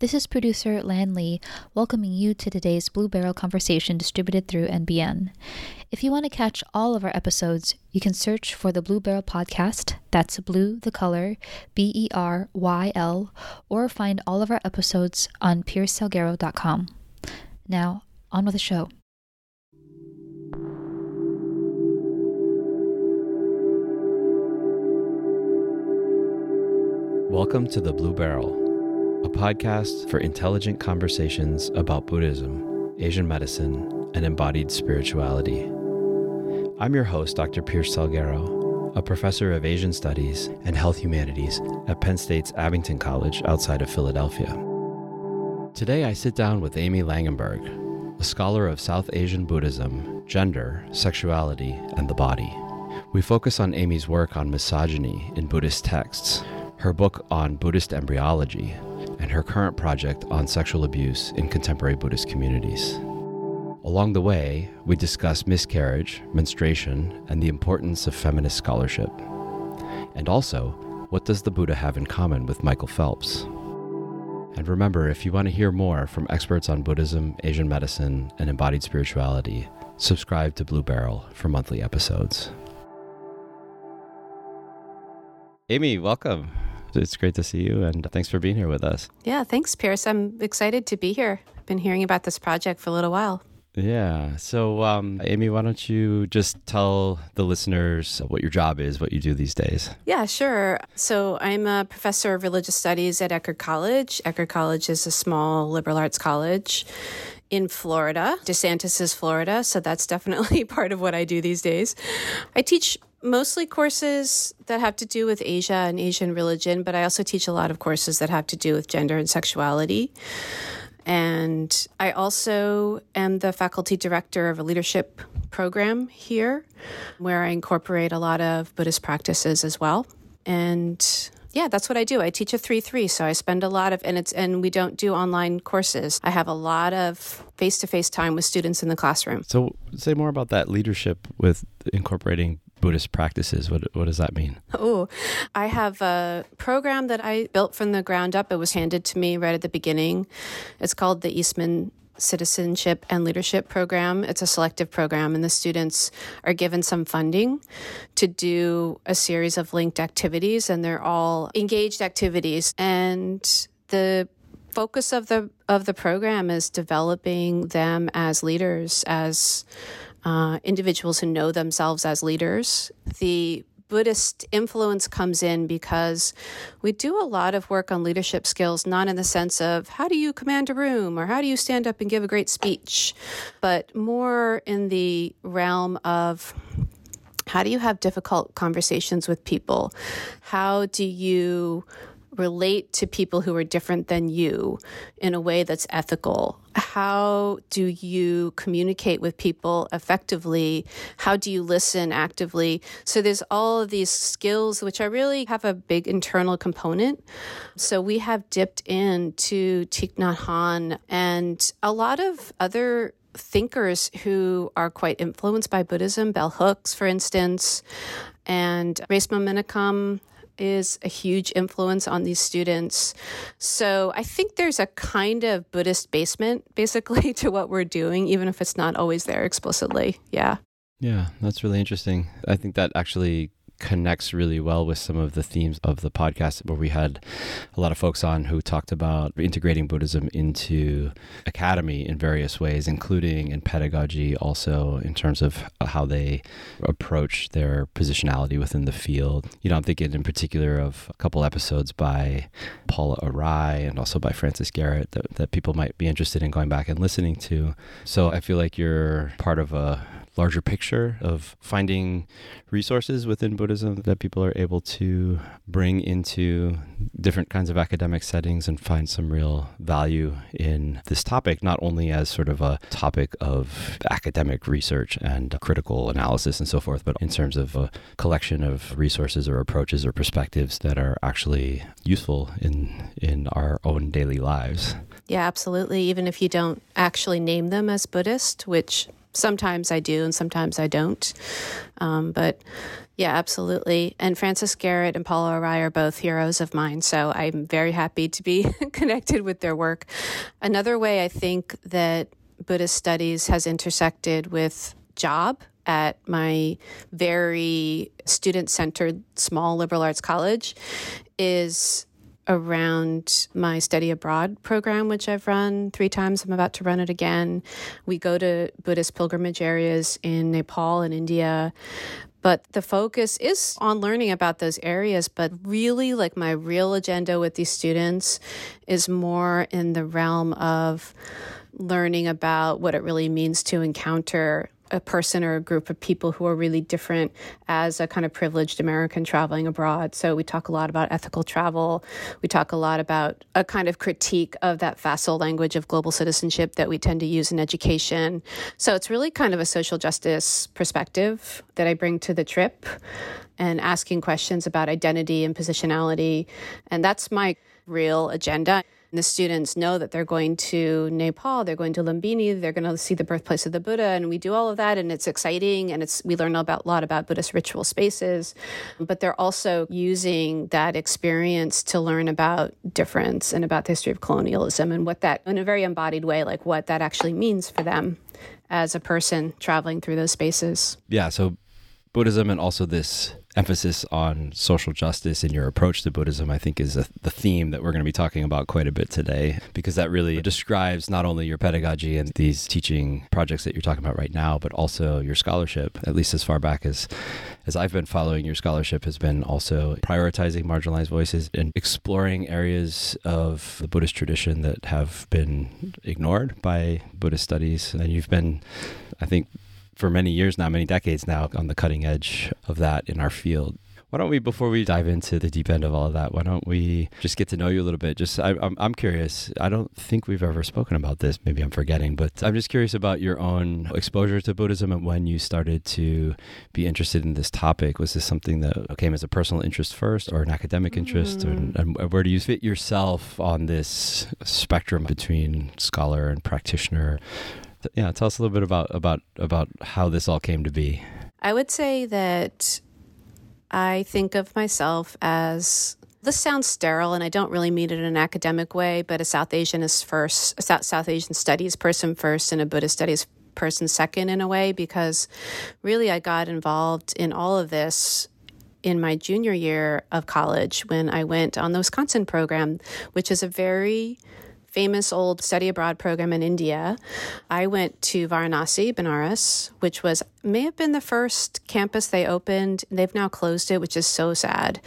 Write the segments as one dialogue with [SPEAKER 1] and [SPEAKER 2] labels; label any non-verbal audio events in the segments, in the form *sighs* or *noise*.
[SPEAKER 1] This is producer Lan Lee welcoming you to today's Blue Beryl conversation distributed through NBN. If you want to catch all of our episodes, you can search for the Blue Beryl podcast. That's blue, the color, B E R Y L, or find all of our episodes on piercesalguero.com. Now, on with the show.
[SPEAKER 2] Welcome to the Blue Beryl, a podcast for intelligent conversations about Buddhism, Asian medicine, and embodied spirituality. I'm your host, Dr. Pierce Salguero, a professor of Asian Studies and Health Humanities at Penn State's Abington College outside of Philadelphia. Today, I sit down with Amy Langenberg, a scholar of South Asian Buddhism, gender, sexuality, and the body. We focus on Amy's work on misogyny in Buddhist texts, her book on Buddhist embryology, and her current project on sexual abuse in contemporary Buddhist communities. Along the way, we discuss miscarriage, menstruation, and the importance of feminist scholarship. And also, what does the Buddha have in common with Michael Phelps? And remember, if you want to hear more from experts on Buddhism, Asian medicine, and embodied spirituality, subscribe to Blue Beryl for monthly episodes. Amy, welcome. It's great to see you, and thanks for being here with us.
[SPEAKER 3] Yeah, thanks, Pierce. I'm excited to be here. I've been hearing about this project for a little while.
[SPEAKER 2] Yeah. So, um, Amy, why don't you just tell the listeners what your job is, what you do these days?
[SPEAKER 3] Yeah, sure. So, I'm a professor of religious studies at Eckerd College. Eckerd College is a small liberal arts college in Florida. DeSantis is Florida, so that's *laughs* definitely part of what I do these days. I teach mostly courses that have to do with Asia and Asian religion, but I also teach a lot of courses that have to do with gender and sexuality. And I also am the faculty director of a leadership program here where I incorporate a lot of Buddhist practices as well. And yeah, that's what I do. I teach a 3-3, so I spend a lot of and it's and we don't do online courses. I have a lot of face-to-face time with students in the classroom.
[SPEAKER 2] So, say more about that leadership with incorporating Buddhist practices. What what does that mean?
[SPEAKER 3] Oh, I have a program that I built from the ground up. It was handed to me right at the beginning. It's called the Eastman Citizenship and Leadership Program. It's a selective program, and the students are given some funding to do a series of linked activities, and they're all engaged activities. And the focus of the of the program is developing them as leaders, as uh, individuals who know themselves as leaders. The Buddhist influence comes in because we do a lot of work on leadership skills, not in the sense of how do you command a room or how do you stand up and give a great speech, but more in the realm of how do you have difficult conversations with people? How do you relate to people who are different than you in a way that's ethical? How do you communicate with people effectively? How do you listen actively? So there's all of these skills which are really have a big internal component. So we have dipped into Thich Nhat Hanh and a lot of other thinkers who are quite influenced by Buddhism, Bell Hooks, for instance, and Resmaa Menakem, is a huge influence on these students. So I think there's a kind of Buddhist basement, basically, *laughs* to what we're doing, even if it's not always there explicitly. Yeah.
[SPEAKER 2] Yeah, that's really interesting. I think that actually connects really well with some of the themes of the podcast where we had a lot of folks on who talked about integrating Buddhism into academy in various ways, including in pedagogy, also in terms of how they approach their positionality within the field. You know, I'm thinking in particular of a couple episodes by Paula Arai and also by Frances Garrett that, that people might be interested in going back and listening to. So I feel like you're part of a larger picture of finding resources within Buddhism that people are able to bring into different kinds of academic settings and find some real value in this topic, not only as sort of a topic of academic research and critical analysis and so forth, but in terms of a collection of resources or approaches or perspectives that are actually useful in in our own daily lives.
[SPEAKER 3] Yeah, absolutely. Even if you don't actually name them as Buddhist, which sometimes I do and sometimes I don't. Um, but yeah, absolutely. And Frances Garrett and Paula Arai are both heroes of mine. So I'm very happy to be *laughs* connected with their work. Another way I think that Buddhist studies has intersected with job at my very student centered small liberal arts college is around my study abroad program, which I've run three times. I'm about to run it again. We go to Buddhist pilgrimage areas in Nepal and India. But the focus is on learning about those areas. But really, like my real agenda with these students is more in the realm of learning about what it really means to encounter a person or a group of people who are really different as a kind of privileged American traveling abroad. So we talk a lot about ethical travel. We talk a lot about a kind of critique of that facile language of global citizenship that we tend to use in education. So it's really kind of a social justice perspective that I bring to the trip and asking questions about identity and positionality. And that's my real agenda. The students know that they're going to Nepal, they're going to Lumbini, they're going to see the birthplace of the Buddha, and we do all of that, and it's exciting, and it's we learn about a lot about Buddhist ritual spaces, but they're also using that experience to learn about difference and about the history of colonialism and what that, in a very embodied way, like what that actually means for them as a person traveling through those spaces.
[SPEAKER 2] Yeah, so Buddhism and also this emphasis on social justice in your approach to Buddhism, I think, is a, the theme that we're going to be talking about quite a bit today, because that really describes not only your pedagogy and these teaching projects that you're talking about right now, but also your scholarship, at least as far back as as I've been following your scholarship has been also prioritizing marginalized voices and exploring areas of the Buddhist tradition that have been ignored by Buddhist studies. And you've been, I think, for many years now, many decades now, on the cutting edge of that in our field. Why don't we, before we dive into the deep end of all of that, why don't we just get to know you a little bit? Just, I, am I'm curious. I don't think we've ever spoken about this. Maybe I'm forgetting, but I'm just curious about your own exposure to Buddhism and when you started to be interested in this topic. Was this something that came as a personal interest first, or an academic interest, mm. and, and where do you fit yourself on this spectrum between scholar and practitioner? Yeah, tell us a little bit about about about how this all came to be.
[SPEAKER 3] I would say that I think of myself as this sounds sterile, and I don't really mean it in an academic way, but a South Asian is first, a South, South Asian studies person first, and a Buddhist studies person second in a way, because really I got involved in all of this in my junior year of college when I went on the Wisconsin program, which is a very famous old study abroad program in India. I went to Varanasi, Benares, which was may have been the first campus they opened. They've now closed it, which is so sad.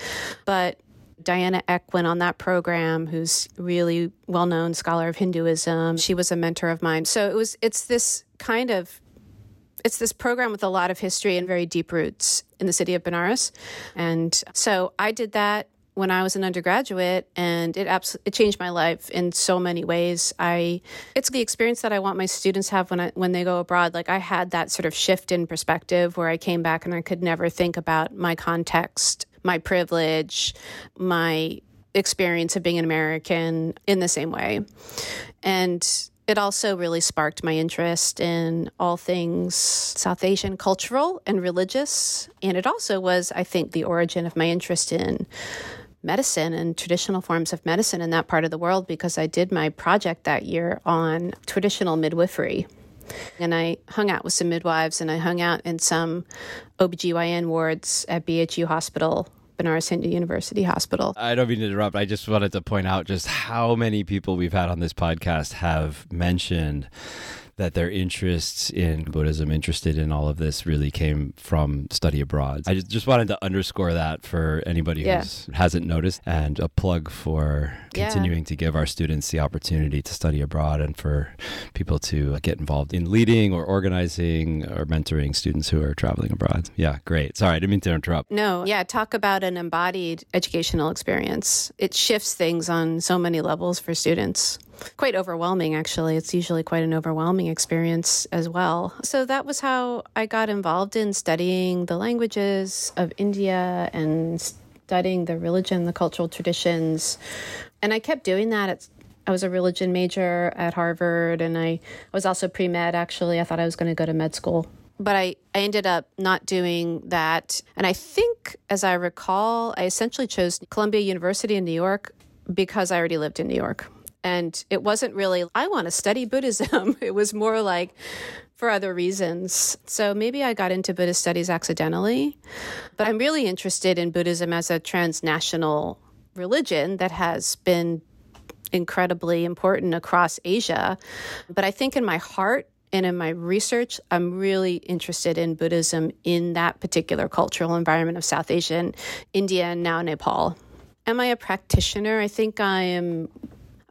[SPEAKER 3] But Diana Eck went on that program, who's really well-known scholar of Hinduism. She was a mentor of mine. So it was it's this kind of it's this program with a lot of history and very deep roots in the city of Benares. And so I did that when I was an undergraduate, and it abs- it changed my life in so many ways. I it's the experience that I want my students have when I when they go abroad. Like I had that sort of shift in perspective where I came back and I could never think about my context, my privilege, my experience of being an American in the same way, and it also really sparked my interest in all things South Asian cultural and religious. And it also was, I think, the origin of my interest in medicine and traditional forms of medicine in that part of the world because I did my project that year on traditional midwifery. And I hung out with some midwives and I hung out in some OBGYN wards at BHU Hospital Banaras Hindu University Hospital.
[SPEAKER 2] I don't mean to interrupt. I just wanted to point out just how many people we've had on this podcast have mentioned that their interests in Buddhism, interested in all of this, really came from study abroad. I just, just wanted to underscore that for anybody
[SPEAKER 3] Yeah.
[SPEAKER 2] who hasn't noticed, and a plug for
[SPEAKER 3] Yeah.
[SPEAKER 2] continuing to give our students the opportunity to study abroad and for people to uh, get involved in leading or organizing or mentoring students who are traveling abroad. Yeah, great. Sorry, I didn't mean to interrupt.
[SPEAKER 3] No, yeah, talk about an embodied educational experience. It shifts things on so many levels for students. Quite overwhelming, actually. It's usually quite an overwhelming experience as well. So that was how I got involved in studying the languages of India and studying the religion, the cultural traditions. And I kept doing that at I was a religion major at Harvard, and I was also pre med. Actually, I thought I was going to go to med school, but I, I ended up not doing that. And I think, as I recall, I essentially chose Columbia University in New York because I already lived in New York. And it wasn't really, I want to study Buddhism. *laughs* it was more like for other reasons. So maybe I got into Buddhist studies accidentally, but I'm really interested in Buddhism as a transnational religion that has been incredibly important across Asia. But I think in my heart and in my research, I'm really interested in Buddhism in that particular cultural environment of South Asia and India and now Nepal. Am I a practitioner? I think I am.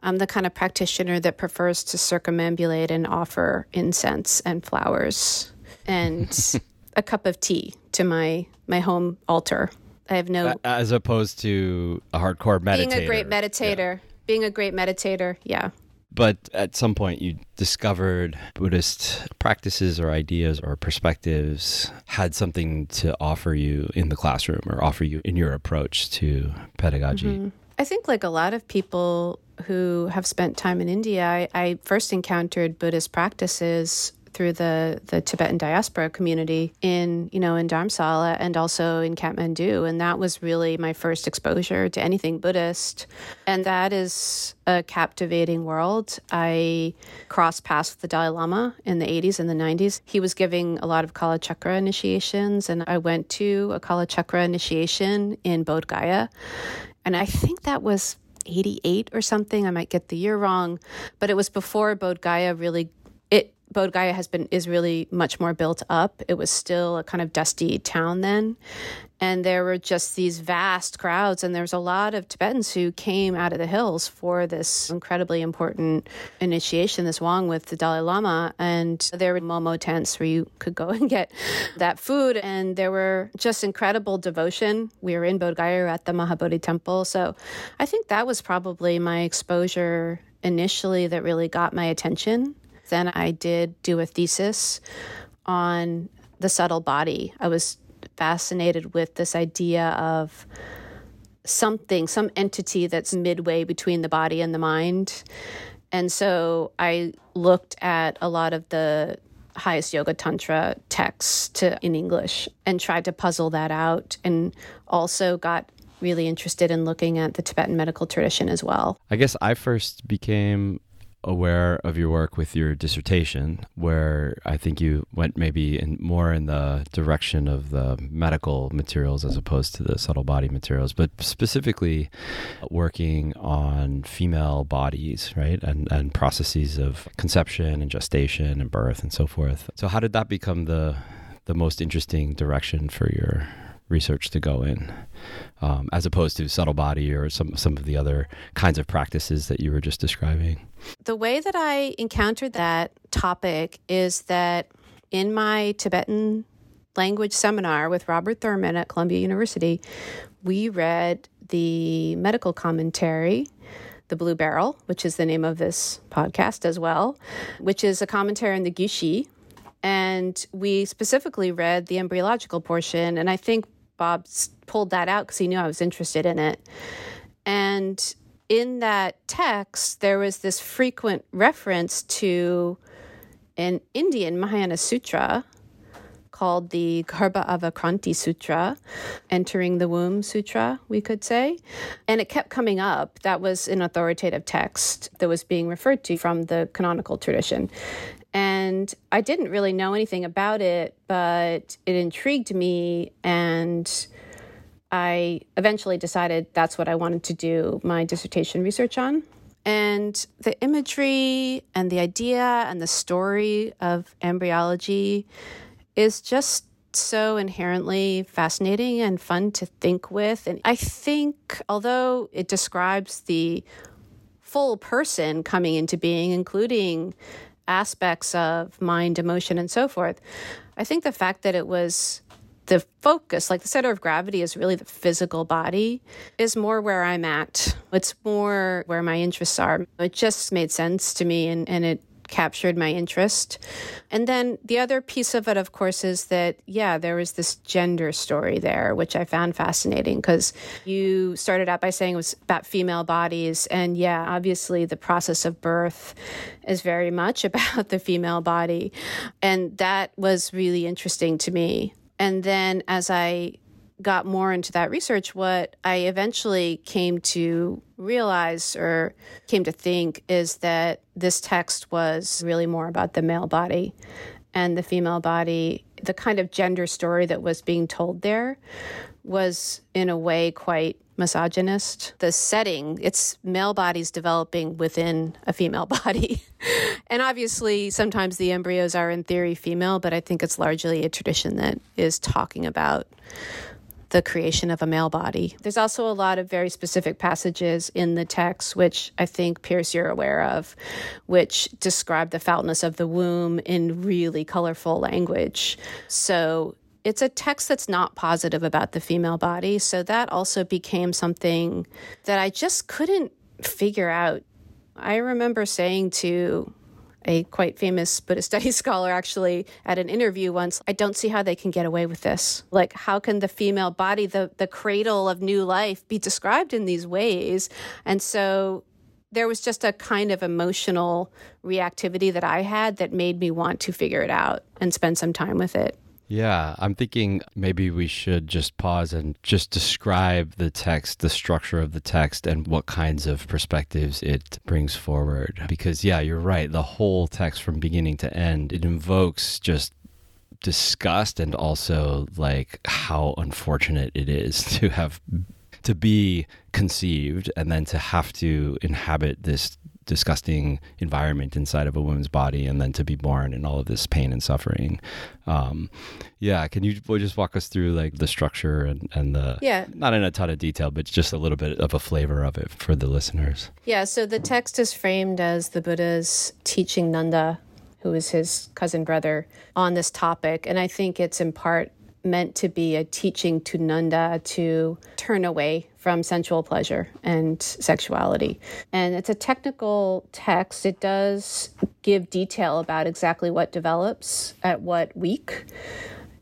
[SPEAKER 3] I'm the kind of practitioner that prefers to circumambulate and offer incense and flowers and *laughs* a cup of tea to my my home altar. I have no
[SPEAKER 2] As opposed to a hardcore meditator.
[SPEAKER 3] being a great meditator. Being a great meditator, yeah.
[SPEAKER 2] But at some point, you discovered Buddhist practices or ideas or perspectives had something to offer you in the classroom or offer you in your approach to pedagogy. Mm-hmm.
[SPEAKER 3] I think, like a lot of people who have spent time in India, I, I first encountered Buddhist practices through the, the Tibetan diaspora community in, you know, in Dharamsala and also in Kathmandu. And that was really my first exposure to anything Buddhist. And that is a captivating world. I crossed paths with the Dalai Lama in the 80s and the 90s. He was giving a lot of Kala Chakra initiations, and I went to a Kala Chakra initiation in Bodh Gaya. And I think that was 88 or something. I might get the year wrong, but it was before Bodh Gaya really Bodh Gaya has been is really much more built up. It was still a kind of dusty town then. And there were just these vast crowds, and there was a lot of Tibetans who came out of the hills for this incredibly important initiation, this Wang with the Dalai Lama. And there were Momo tents where you could go *laughs* and get that food. And there were just incredible devotion. We were in Bodh Gaya at the Mahabodhi temple. So I think that was probably my exposure initially that really got my attention. Then I did do a thesis on the subtle body. I was fascinated with this idea of something, some entity that's midway between the body and the mind. And so I looked at a lot of the highest yoga tantra texts to, in English and tried to puzzle that out and also got really interested in looking at the Tibetan medical tradition as well.
[SPEAKER 2] I guess I first became aware of your work with your dissertation, where I think you went maybe in more in the direction of the medical materials as opposed to the subtle body materials, but specifically working on female bodies, right? And and processes of conception and gestation and birth and so forth. So how did that become the the most interesting direction for your research to go in, um, as opposed to subtle body or some some of the other kinds of practices that you were just describing.
[SPEAKER 3] The way that I encountered that topic is that in my Tibetan language seminar with Robert Thurman at Columbia University, we read the medical commentary. The Blue Beryl, which is the name of this podcast as well, which is a commentary on the Gyushi. And we specifically read the embryological portion. And I think Bob pulled that out because he knew I was interested in it. And in that text, there was this frequent reference to an Indian Mahayana Sutra called the Garbha Avakranti Sutra, entering the womb sutra, we could say. And it kept coming up. That was an authoritative text that was being referred to from the canonical tradition. And I didn't really know anything about it, but it intrigued me. And I eventually decided that's what I wanted to do my dissertation research on. And the imagery and the idea and the story of embryology is just so inherently fascinating and fun to think with. And I think, although it describes the full person coming into being, including aspects of mind, emotion, and so forth, I think the fact that it was the focus, like the center of gravity is really the physical body, is more where I'm at. It's more where my interests are. It just made sense to me and, and it captured my interest. And then the other piece of it, of course, is that, yeah, there was this gender story there, which I found fascinating because you started out by saying it was about female bodies. And yeah, obviously the process of birth is very much *laughs* about the female body. And that was really interesting to me. And then as I got more into that research, what I eventually came to realize or came to think is that this text was really more about the male body and the female body. The kind of gender story that was being told there was, in a way, quite misogynist. The setting, it's male bodies developing within a female *laughs* body. and obviously, sometimes the embryos are in theory female, but I think it's largely a tradition that is talking about the creation of a male body. There's also a lot of very specific passages in the text, which I think, Pierce, you're aware of, which describe the foulness of the womb in really colorful language. So it's a text that's not positive about the female body. So that also became something that I just couldn't figure out. I remember saying to a quite famous Buddhist *laughs* studies scholar actually at an interview once, I don't see how they can get away with this. Like, how can the female body, the, the cradle of new life, be described in these ways? And so there was just a kind of emotional reactivity that I had that made me want to figure it out and spend some time with it.
[SPEAKER 2] Yeah, I'm thinking maybe we should just pause and just describe the text, the structure of the text, and what kinds of perspectives it brings forward. Because, yeah, you're right. The whole text from beginning to end, it invokes just disgust and also like how unfortunate it is *laughs* to have to be conceived and then to have to inhabit this disgusting environment inside of a woman's body and then to be born and all of this pain and suffering. Um, yeah, can you just walk us through like the structure and, and the,
[SPEAKER 3] yeah.
[SPEAKER 2] not in a ton of detail, but just a little bit of a flavor of it for the listeners?
[SPEAKER 3] Yeah, so the text is framed as the Buddha's teaching Nanda, who is his cousin brother, on this topic. And I think it's in part meant to be a teaching to Nanda to turn away from sensual pleasure and sexuality. And it's a technical text. It does give detail about exactly what develops at what week.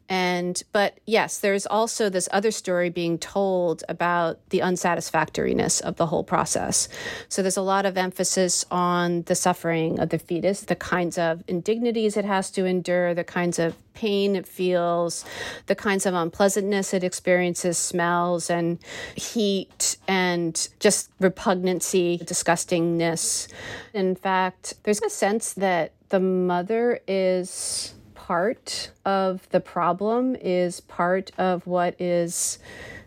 [SPEAKER 3] And, but yes, there's also this other story being told about the unsatisfactoriness of the whole process. So there's a lot of emphasis on the suffering of the fetus, the kinds of indignities it has to endure, the kinds of pain it feels, the kinds of unpleasantness it experiences, smells and heat and just repugnancy, disgustingness. In fact, there's a sense that the mother is part of the problem, is part of what is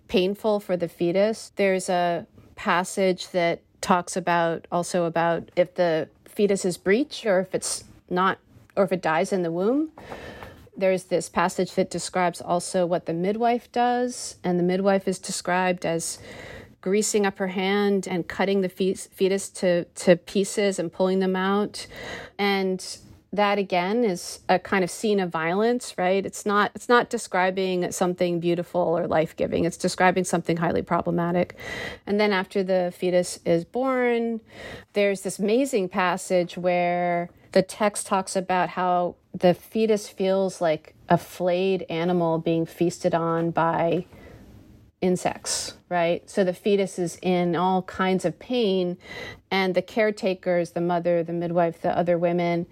[SPEAKER 3] painful for the fetus. There's a passage that talks about also about if the fetus is breached or if it's not or if it dies in the womb. There's this passage that describes also what the midwife does, and the midwife is described as greasing up her hand and cutting the fetus to, to pieces and pulling them out. And that again is a kind of scene of violence right? It's not it's not describing something beautiful or life-giving. It's describing something highly problematic. And then after the fetus is born there's this amazing passage where the text talks about how the fetus feels like a flayed animal being feasted on by insects, right? So the fetus is in all kinds of pain, and the caretakers, the mother, the midwife, the other women,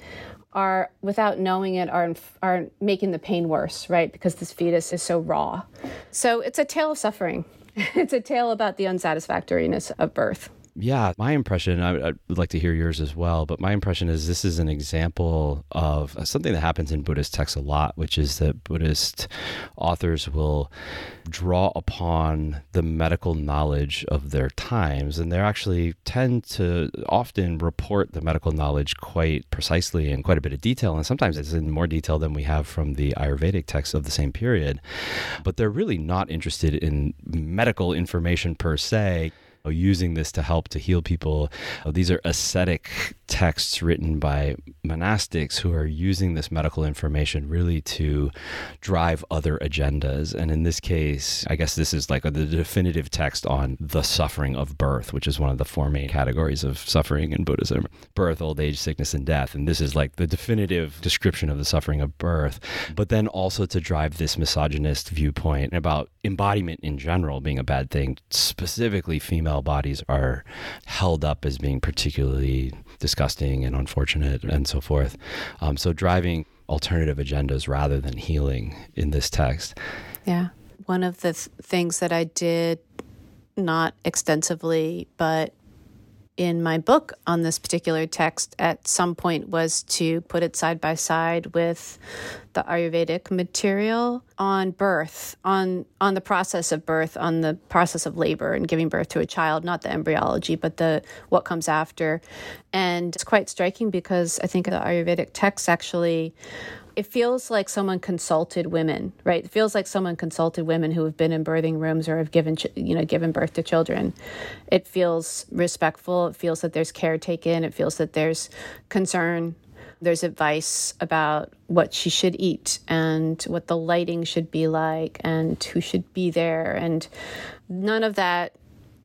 [SPEAKER 3] are without knowing it are are making the pain worse right? Because this fetus is so raw. So it's a tale of suffering. *laughs* It's a tale about the unsatisfactoriness of birth
[SPEAKER 2] Yeah, my impression, I, I, would like to hear yours as well, but my impression is this is an example of something that happens in Buddhist texts a lot, which is that Buddhist authors will draw upon the medical knowledge of their times, and they actually tend to often report the medical knowledge quite precisely in quite a bit of detail, and sometimes it's in more detail than we have from the Ayurvedic texts of the same period. But they're really not interested in medical information per se using this to help to heal people. These are ascetic texts written by monastics who are using this medical information really to drive other agendas. And in this case, I guess this is like the definitive text on the suffering of birth, which is one of the four main categories of suffering in Buddhism birth, old age, sickness, and death. And this is like the definitive description of the suffering of birth. But then also to drive this misogynist viewpoint about embodiment in general being a bad thing, specifically female female bodies are held up as being particularly disgusting and unfortunate and so forth. Um, so driving alternative agendas rather than healing in this text.
[SPEAKER 3] Yeah. One of the th- things that I did not extensively, but in my book on this particular text at some point was to put it side by side with the Ayurvedic material on birth, on on the process of birth, on the process of labor and giving birth to a child, not the embryology, but the what comes after. And it's quite striking because I think the Ayurvedic texts actually it feels like someone consulted women, right? It feels like someone consulted women who have been in birthing rooms or have given, you know, given birth to children. It feels respectful. It feels that there's care taken. It feels that there's concern. There's advice about what she should eat and what the lighting should be like and who should be there. And none of that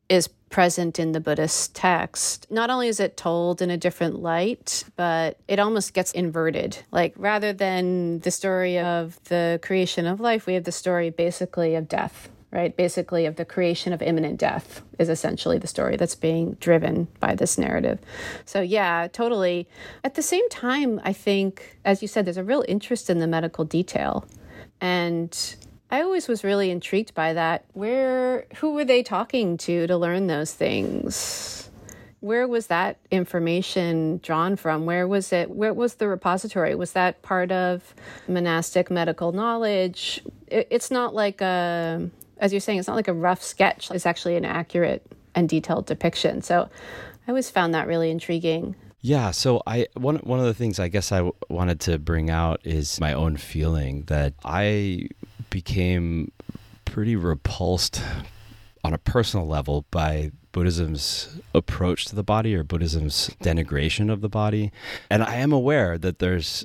[SPEAKER 3] is present in the Buddhist text. Not only is it told in a different light, but it almost gets inverted. Like rather than the story of the creation of life, we have the story basically of death. Right, basically, of the creation of imminent death is essentially the story that's being driven by this narrative. So, yeah, totally. At the same time, I think, as you said, there's a real interest in the medical detail. And I always was really intrigued by that. Where, who were they talking to to learn those things? Where was that information drawn from? Where was it? Where was the repository? Was that part of monastic medical knowledge? It, it's not like a, as you're saying, it's not like a rough sketch. It's actually an accurate and detailed depiction. So I always found that really intriguing.
[SPEAKER 2] Yeah, so I one one of the things I guess I w- wanted to bring out is my own feeling that I became pretty repulsed on a personal level by Buddhism's approach to the body or Buddhism's denigration of the body. And I am aware that there's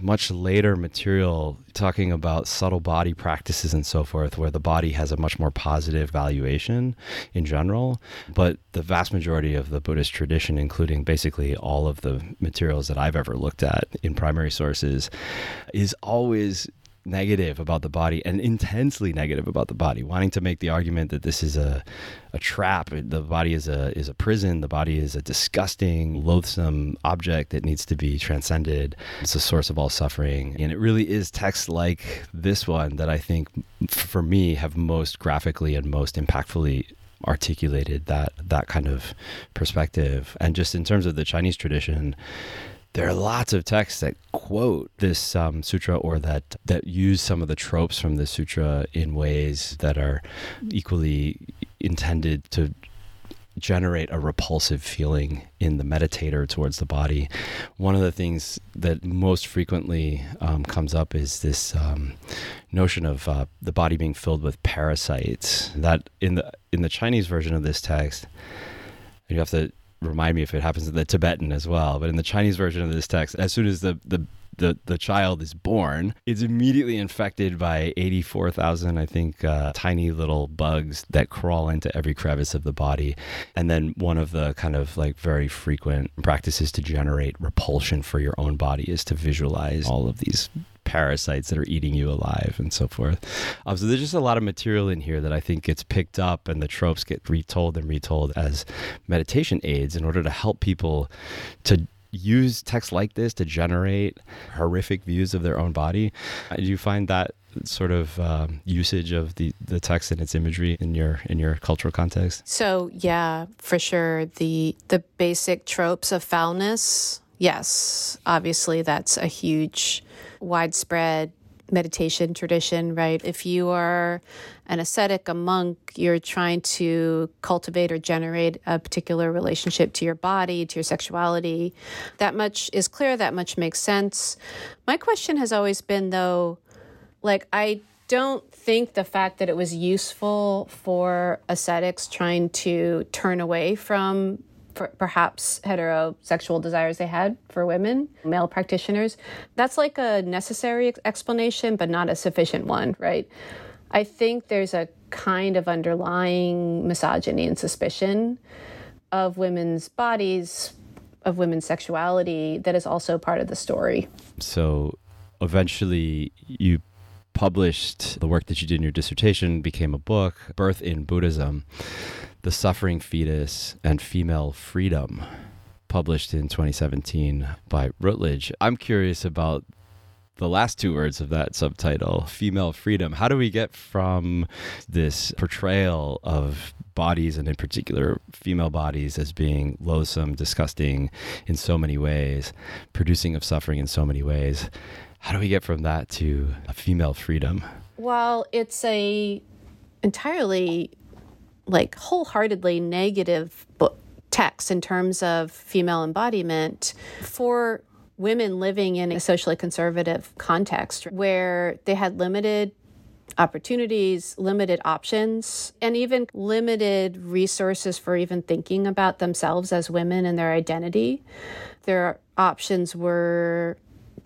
[SPEAKER 2] much later material talking about subtle body practices and so forth, where the body has a much more positive valuation in general. But the vast majority of the Buddhist tradition, including basically all of the materials that I've ever looked at in primary sources, is always negative about the body and intensely negative about the body, wanting to make the argument that this is a a trap. The body is a is a prison. The body is a disgusting, loathsome object that needs to be transcended. It's a source of all suffering, and it really is texts like this one that I think, for me, have most graphically and most impactfully articulated that that kind of perspective. And just in terms of the Chinese tradition there are lots of texts that quote this um, sutra or that that use some of the tropes from the sutra in ways that are equally intended to generate a repulsive feeling in the meditator towards the body. One of the things that most frequently um, comes up is this um, notion of uh, the body being filled with parasites. That in the in the Chinese version of this text, you have to remind me if it happens in the Tibetan as well. But in the Chinese version of this text, as soon as the the the, the child is born, it's immediately infected by 84,000, I think, uh, tiny little bugs that crawl into every crevice of the body. And then one of the kind of like very frequent practices to generate repulsion for your own body is to visualize all of these parasites that are eating you alive and so forth. Um, so there's just a lot of material in here that I think gets picked up and the tropes get retold and retold as meditation aids in order to help people to use text like this to generate horrific views of their own body. Do you find that sort of um, usage of the, the text and its imagery in your in your cultural context?
[SPEAKER 3] So yeah, for sure. The the basic tropes of foulness, yes, obviously that's a huge, widespread meditation tradition, right? If you are an ascetic, a monk, you're trying to cultivate or generate a particular relationship to your body, to your sexuality. That much is clear, that much makes sense. My question has always been, though, like, I don't think the fact that it was useful for ascetics trying to turn away from perhaps heterosexual desires they had for women, male practitioners. That's like a necessary explanation, but not a sufficient one, right? I think there's a kind of underlying misogyny and suspicion of women's bodies, of women's sexuality that is also part of the story.
[SPEAKER 2] So eventually you published the work that you did in your dissertation, became a book, Birth in Buddhism The Suffering Fetus and Female Freedom, published in 2017 by Routledge. I'm curious about the last two words of that subtitle, female freedom. How do we get from this portrayal of bodies and in particular female bodies as being loathsome, disgusting in so many ways, producing of suffering in so many ways? How do we get from that to a female freedom?
[SPEAKER 3] Well, it's a entirely like wholeheartedly negative book text in terms of female embodiment for women living in a socially conservative context where they had limited opportunities, limited options, and even limited resources for even thinking about themselves as women and their identity. Their options were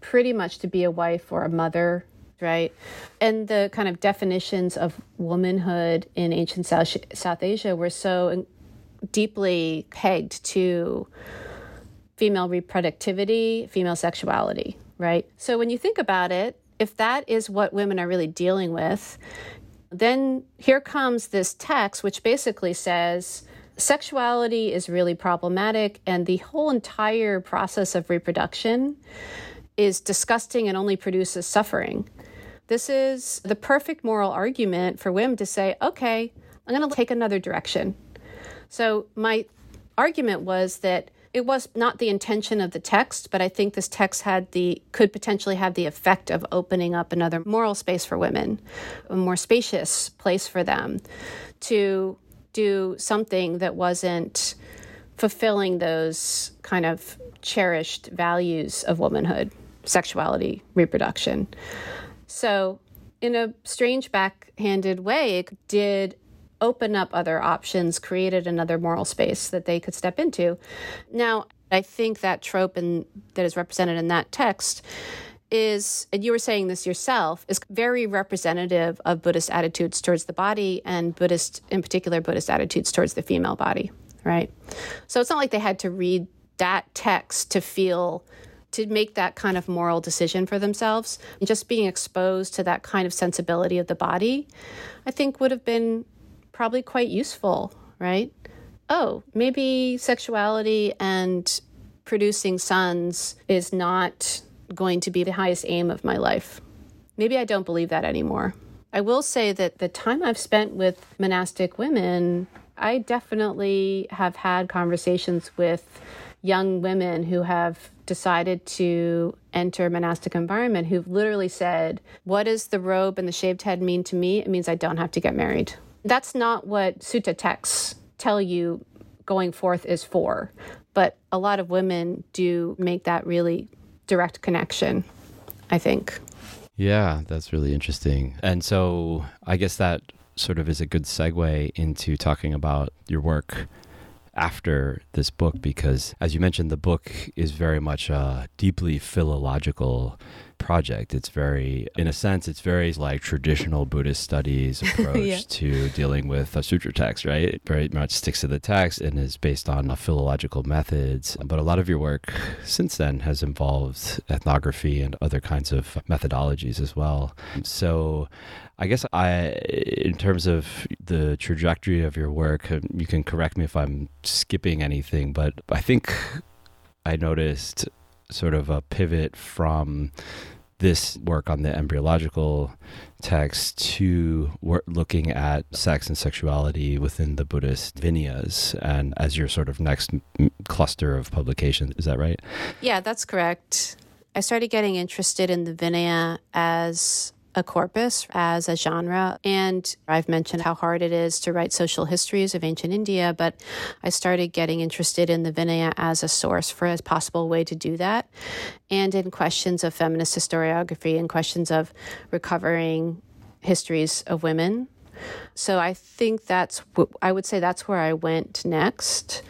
[SPEAKER 3] pretty much to be a wife or a mother, right? And the kind of definitions of womanhood in ancient South, South Asia were so deeply pegged to female reproductivity, female sexuality, right? So when you think about it, if that is what women are really dealing with, then here comes this text which basically says sexuality is really problematic and the whole entire process of reproduction is disgusting and only produces suffering. This is the perfect moral argument for women to say, okay, I'm going to take another direction. So my argument was that it was not the intention of the text, but I think this text had the could potentially have the effect of opening up another moral space for women, a more spacious place for them to do something that wasn't fulfilling those kind of cherished values of womanhood, sexuality, reproduction. So, in a strange backhanded way, it did open up other options, created another moral space that they could step into. Now, I think that trope in, that is represented in that text is, and you were saying this yourself, is very representative of Buddhist attitudes towards the body and Buddhist, in particular, Buddhist attitudes towards the female body, right? So it's not like they had to read that text to feel to make that kind of moral decision for themselves. And just being exposed to that kind of sensibility of the body, I think would have been probably quite useful, right? Oh, maybe sexuality and producing sons is not going to be the highest aim of my life. Maybe I don't believe that anymore. I will say that the time I've spent with monastic women, I definitely have had conversations with young women who have decided to enter monastic environment who've literally said, What does the robe and the shaved head mean to me? It means I don't have to get married. That's not what sutta texts tell you going forth is for. But a lot of women do make that really direct connection, I think.
[SPEAKER 2] Yeah, that's really interesting. And so I guess that sort of is a good segue into talking about your work after this book because as you mentioned the book is very much a deeply philological project. It's very, in a sense, it's very like traditional Buddhist studies *laughs* approach yeah. to dealing with a sutra text, right? It very much sticks to the text and is based on a philological methods. But a lot of your work since then has involved ethnography and other kinds of methodologies as well. So I guess I, in terms of the trajectory of your work, um, you can correct me if I'm skipping anything, but I think I noticed sort of a pivot from this work on the embryological text to work, looking at sex and sexuality within the Buddhist Vinayas and as your sort of next cluster of publications. Is that right?
[SPEAKER 3] Yeah, that's correct. I started getting interested in the Vinaya as a corpus as a genre. And I've mentioned how hard it is to write social histories of ancient India, but I started getting interested in the Vinaya as a source for a possible way to do that. And in questions of feminist historiography and questions of recovering histories of women. So I think that's, I would say that's where I went next.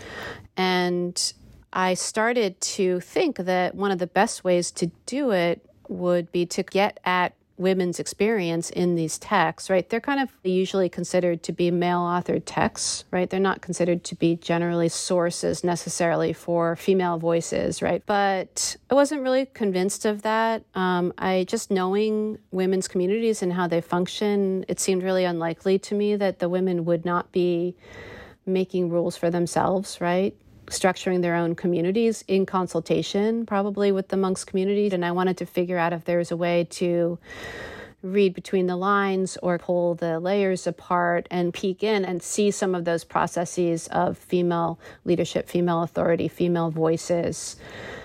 [SPEAKER 3] And I started to think that one of the best ways to do it would be to get at women's experience in these texts, right? They're kind of usually considered to be male authored texts, right? They're not considered to be generally sources necessarily for female voices, right? But I wasn't really convinced of that. Um, I just knowing women's communities and how they function, it seemed really unlikely to me that the women would not be making rules for themselves, right? Structuring their own communities in consultation, probably with the monks community. And I wanted to figure out if there was a way to read between the lines or pull the layers apart and peek in and see some of those processes of female leadership, female authority, female voices,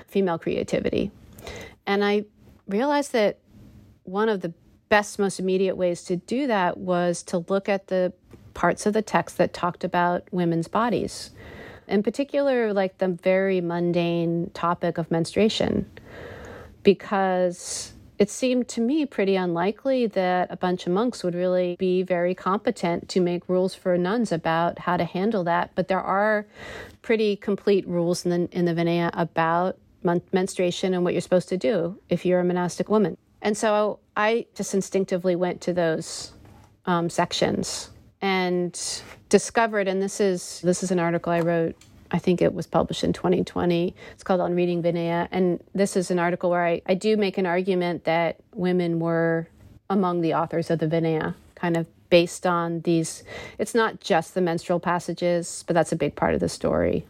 [SPEAKER 3] female creativity. And I realized that one of the best, most immediate ways to do that was to look at the parts of the text that talked about women's bodies in particular, like the very mundane topic of menstruation, because it seemed to me pretty unlikely that a bunch of monks would really be very competent to make rules for nuns about how to handle that. But there are pretty complete rules in the, in the Vinaya about menstruation and what you're supposed to do if you're a monastic woman. And so I just instinctively went to those um, sections and discovered and this is this is an article I wrote I think it was published in 2020. It's called On Reading Vinaya. And this is an article where I, I do make an argument that women were among the authors of the Vinaya, kind of based on these. It's not just the menstrual passages, but that's a big part of the story.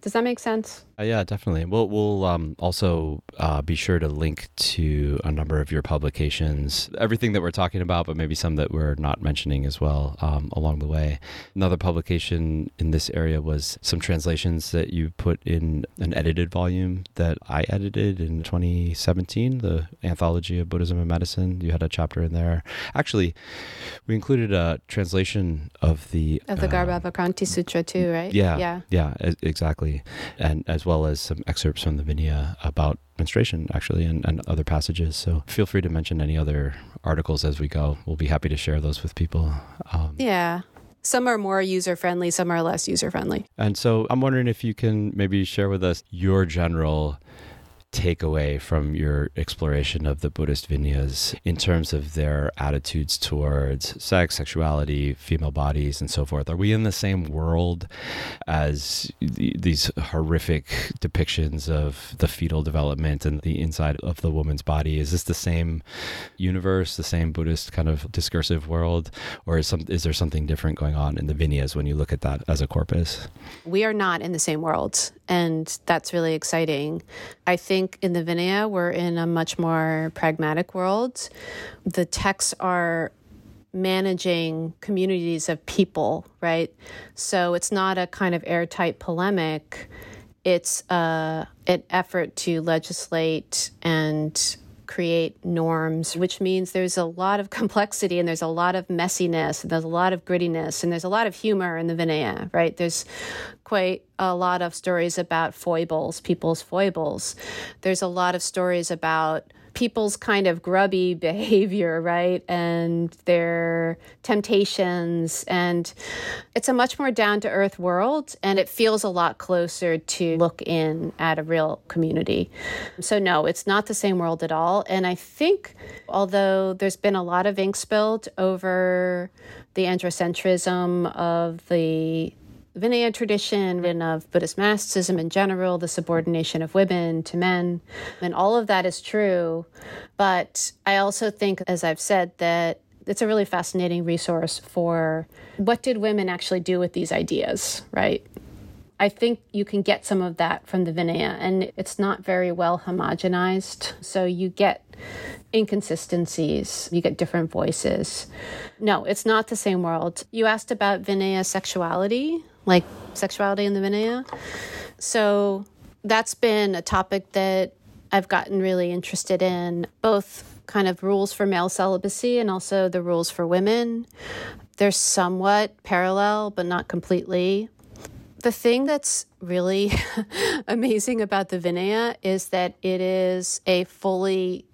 [SPEAKER 3] Does that make sense?
[SPEAKER 2] Uh, yeah, definitely. We'll we'll um, also uh, be sure to link to a number of your publications, everything that we're talking about, but maybe some that we're not mentioning as well um, along the way. Another publication in this area was some translations that you put in an edited volume that I edited in 2017, the Anthology of Buddhism and Medicine. You had a chapter in there. Actually, we included a translation of the
[SPEAKER 3] of the uh, Garbhavakranti Sutra too, right?
[SPEAKER 2] Yeah, yeah, yeah, exactly, and as well well as some excerpts from the Vinaya about menstruation, actually, and, and other passages. So feel free to mention any other articles as we go. We'll be happy to share those with people.
[SPEAKER 3] Um, yeah. Some are more user friendly, some are less user friendly.
[SPEAKER 2] And so I'm wondering if you can maybe share with us your general takeaway from your exploration of the Buddhist Vinayas in terms of their attitudes towards sex, sexuality, female bodies, and so forth? Are we in the same world as these horrific depictions of the fetal development and the inside of the woman's body? Is this the same universe, the same Buddhist kind of discursive world, or is some is there something different going on in the Vinayas when you look at that as a corpus?
[SPEAKER 3] We are not in the same world, and that's really exciting. I think in the Vinaya, we're in a much more pragmatic world. The texts are managing communities of people, right? So it's not a kind of airtight polemic. It's uh, an effort to legislate and create norms, which means there's a lot of *laughs* complexity and there's a lot of messiness, and there's a lot of grittiness, and there's a lot of humor in the Vinaya, right? There's quite a lot of stories about foibles, people's foibles. There's a lot of stories about people's kind of grubby *laughs* behavior, right? And their temptations. And it's a much more down to earth world. And it feels a lot closer to look in at a real community. So, no, it's not the same world at all. And I think, although there's been a lot of ink spilled over the androcentrism of the Vinaya tradition and of Buddhist monasticism in general, the subordination of women to men. And all of that is true. But I also think, as I've said, that it's a really fascinating resource for what did women actually do with these ideas, right? I think you can get some of that from the Vinaya, and it's not very well homogenized. So you get inconsistencies, you get different voices. No, it's not the same world. You asked about Vinaya sexuality, like sexuality in the Vinaya. So that's been a topic that I've gotten really interested in, both kind of rules for male celibacy and also the rules for women. They're somewhat parallel, but not completely. The thing that's really *laughs* amazing about the Vinaya is that it is a fully,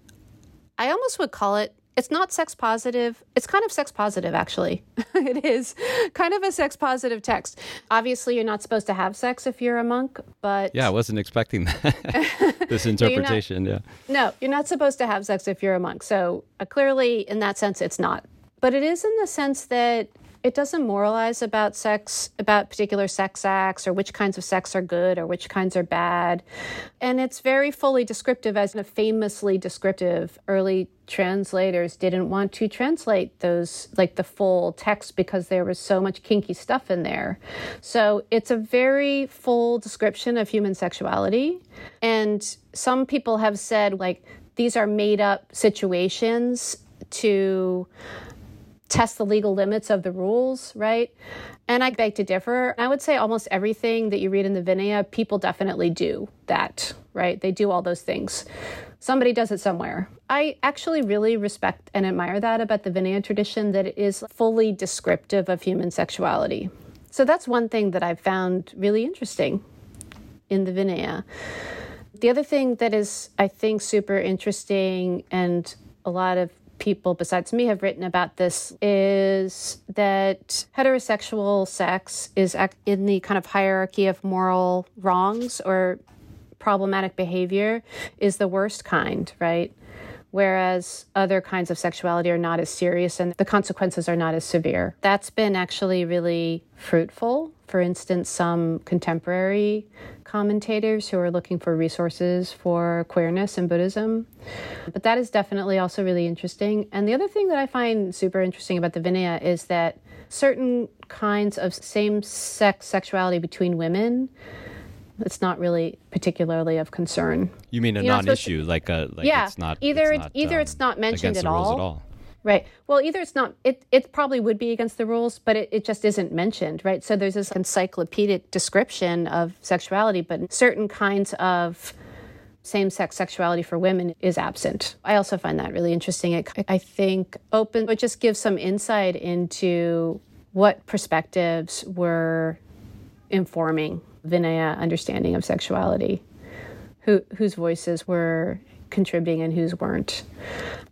[SPEAKER 3] I almost would call it it's not sex positive. It's kind of sex positive, actually. *laughs* it is kind of a sex positive text. Obviously, you're not supposed to have sex if you're a monk, but.
[SPEAKER 2] Yeah, I wasn't expecting that. *laughs* this interpretation,
[SPEAKER 3] no,
[SPEAKER 2] yeah.
[SPEAKER 3] No, you're not supposed to have sex if you're a monk. So uh, clearly, in that sense, it's not. But it is in the sense that it doesn't moralize about sex, about particular sex acts or which kinds of sex are good or which kinds are bad. And it's very fully descriptive, as a famously descriptive. Early translators didn't want to translate those, like the full text, because there was so much kinky stuff in there. So it's a very full description of human sexuality. And some people have said, like, these are made up situations to test the legal limits of the rules, right? And I beg to differ. I would say almost everything that you read in the Vinaya, people definitely do that, right? They do all those things. Somebody does it somewhere. I actually really respect and admire that about the Vinaya tradition, that it is fully descriptive of human sexuality. So that's one thing that I've found really interesting in the Vinaya. The other thing that is, I think, super interesting and a lot of people besides me have written about this is that heterosexual sex is in the kind of hierarchy of moral wrongs or problematic behavior is the worst kind, right? Whereas other kinds of sexuality are not as serious and the consequences are not as severe. That's been actually really fruitful. For instance, some contemporary commentators who are looking for resources for queerness in Buddhism. But that is definitely also really interesting. And the other thing that I find super interesting about the Vinaya is that certain kinds of same sex sexuality between women it's not really particularly of concern.
[SPEAKER 2] You mean a You're non-issue, to, like a like
[SPEAKER 3] yeah,
[SPEAKER 2] it's not
[SPEAKER 3] either
[SPEAKER 2] it's not,
[SPEAKER 3] either um, it's not mentioned
[SPEAKER 2] at
[SPEAKER 3] all,
[SPEAKER 2] at all,
[SPEAKER 3] Right. Well, either it's not, it, it probably would be against the rules, but it, it just isn't mentioned, right? So there's this encyclopedic description of sexuality, but certain kinds of same sex sexuality for women is absent. I also find that really interesting. It, I think open, it just gives some insight into what perspectives were informing Vinaya understanding of sexuality, who, whose voices were contributing and who's weren't.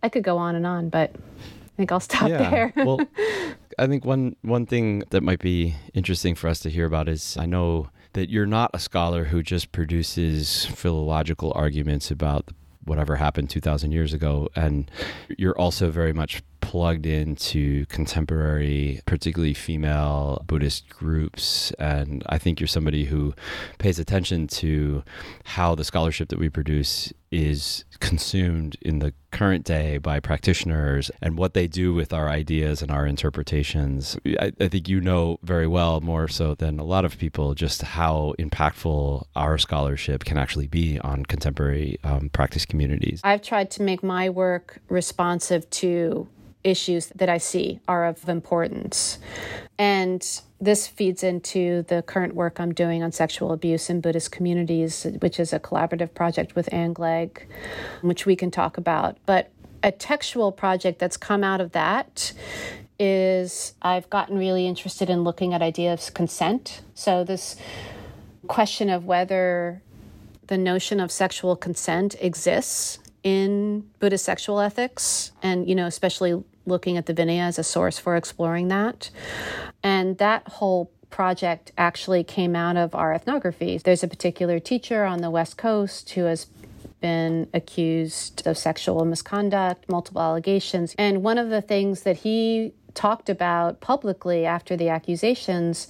[SPEAKER 3] I could go on and on, but I think I'll stop
[SPEAKER 2] yeah.
[SPEAKER 3] there.
[SPEAKER 2] well, *laughs* I think one one thing that might be interesting for us to hear about is I know that you're not a scholar who just produces philological arguments about whatever happened 2000 years ago and you're also very much plugged into contemporary, particularly female Buddhist groups. And I think you're somebody who pays attention to how the scholarship that we produce is consumed in the current day by practitioners and what they do with our ideas and our interpretations. I, I, think you know very well, more so than a lot of people, just how impactful our scholarship can actually be on contemporary um, practice communities.
[SPEAKER 3] I've tried to make my work responsive to issues that I see are of importance. And this feeds into the current work I'm doing on sexual abuse in Buddhist communities, which is a collaborative project with Ann Gleig, which we can talk about. But a textual project that's come out of that is I've gotten really interested in looking at ideas of consent. So, this question of whether the notion of sexual consent exists in Buddhist sexual ethics, and you know, especially looking at the Vinaya as a source for exploring that. And that whole project actually came out of our ethnography. There's a particular teacher on the West Coast who has been accused of sexual misconduct, multiple allegations. And one of the things that he talked about publicly after the accusations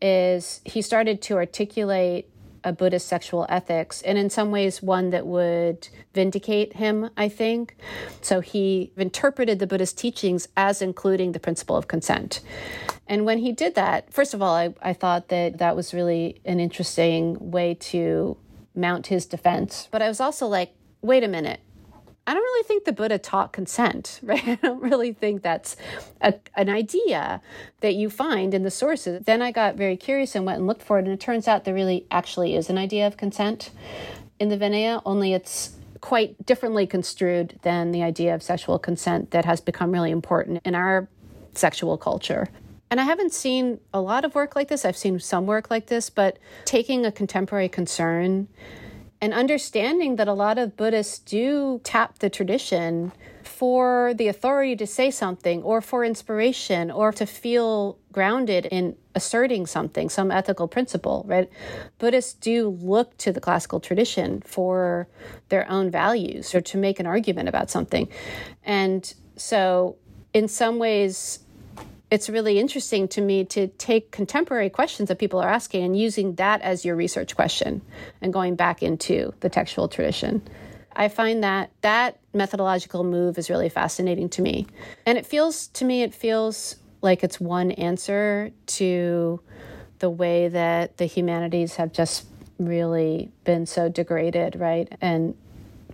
[SPEAKER 3] is he started to articulate a Buddhist sexual ethics, and in some ways, one that would vindicate him, I think. So he interpreted the Buddhist teachings as including the principle of consent. And when he did that, first of all, I, I thought that that was really an interesting way to mount his defense. But I was also like, wait a minute. I don't really think the Buddha taught consent, *laughs* right? I don't really think that's a, an idea that you find in the sources. Then I got very curious and went and looked for it, and it turns out there really actually is an idea of consent in the Vinaya, only it's quite differently construed than the idea of sexual consent that has become really important in our sexual culture. And I haven't seen a lot of work like this. I've seen some work like this, but taking a contemporary concern and understanding that a lot of Buddhists do tap the tradition for the authority to say something or for inspiration or to feel grounded in asserting something, some ethical principle, right? Buddhists do look to the classical tradition for their own values or to make an argument about something. And so, in some ways, it's really interesting to me to take contemporary questions that people are asking and using that as your research question and going back into the textual tradition. I find that that methodological move is really fascinating to me. And it feels to me it feels like it's one answer to the way that the humanities have just really been so degraded, right? And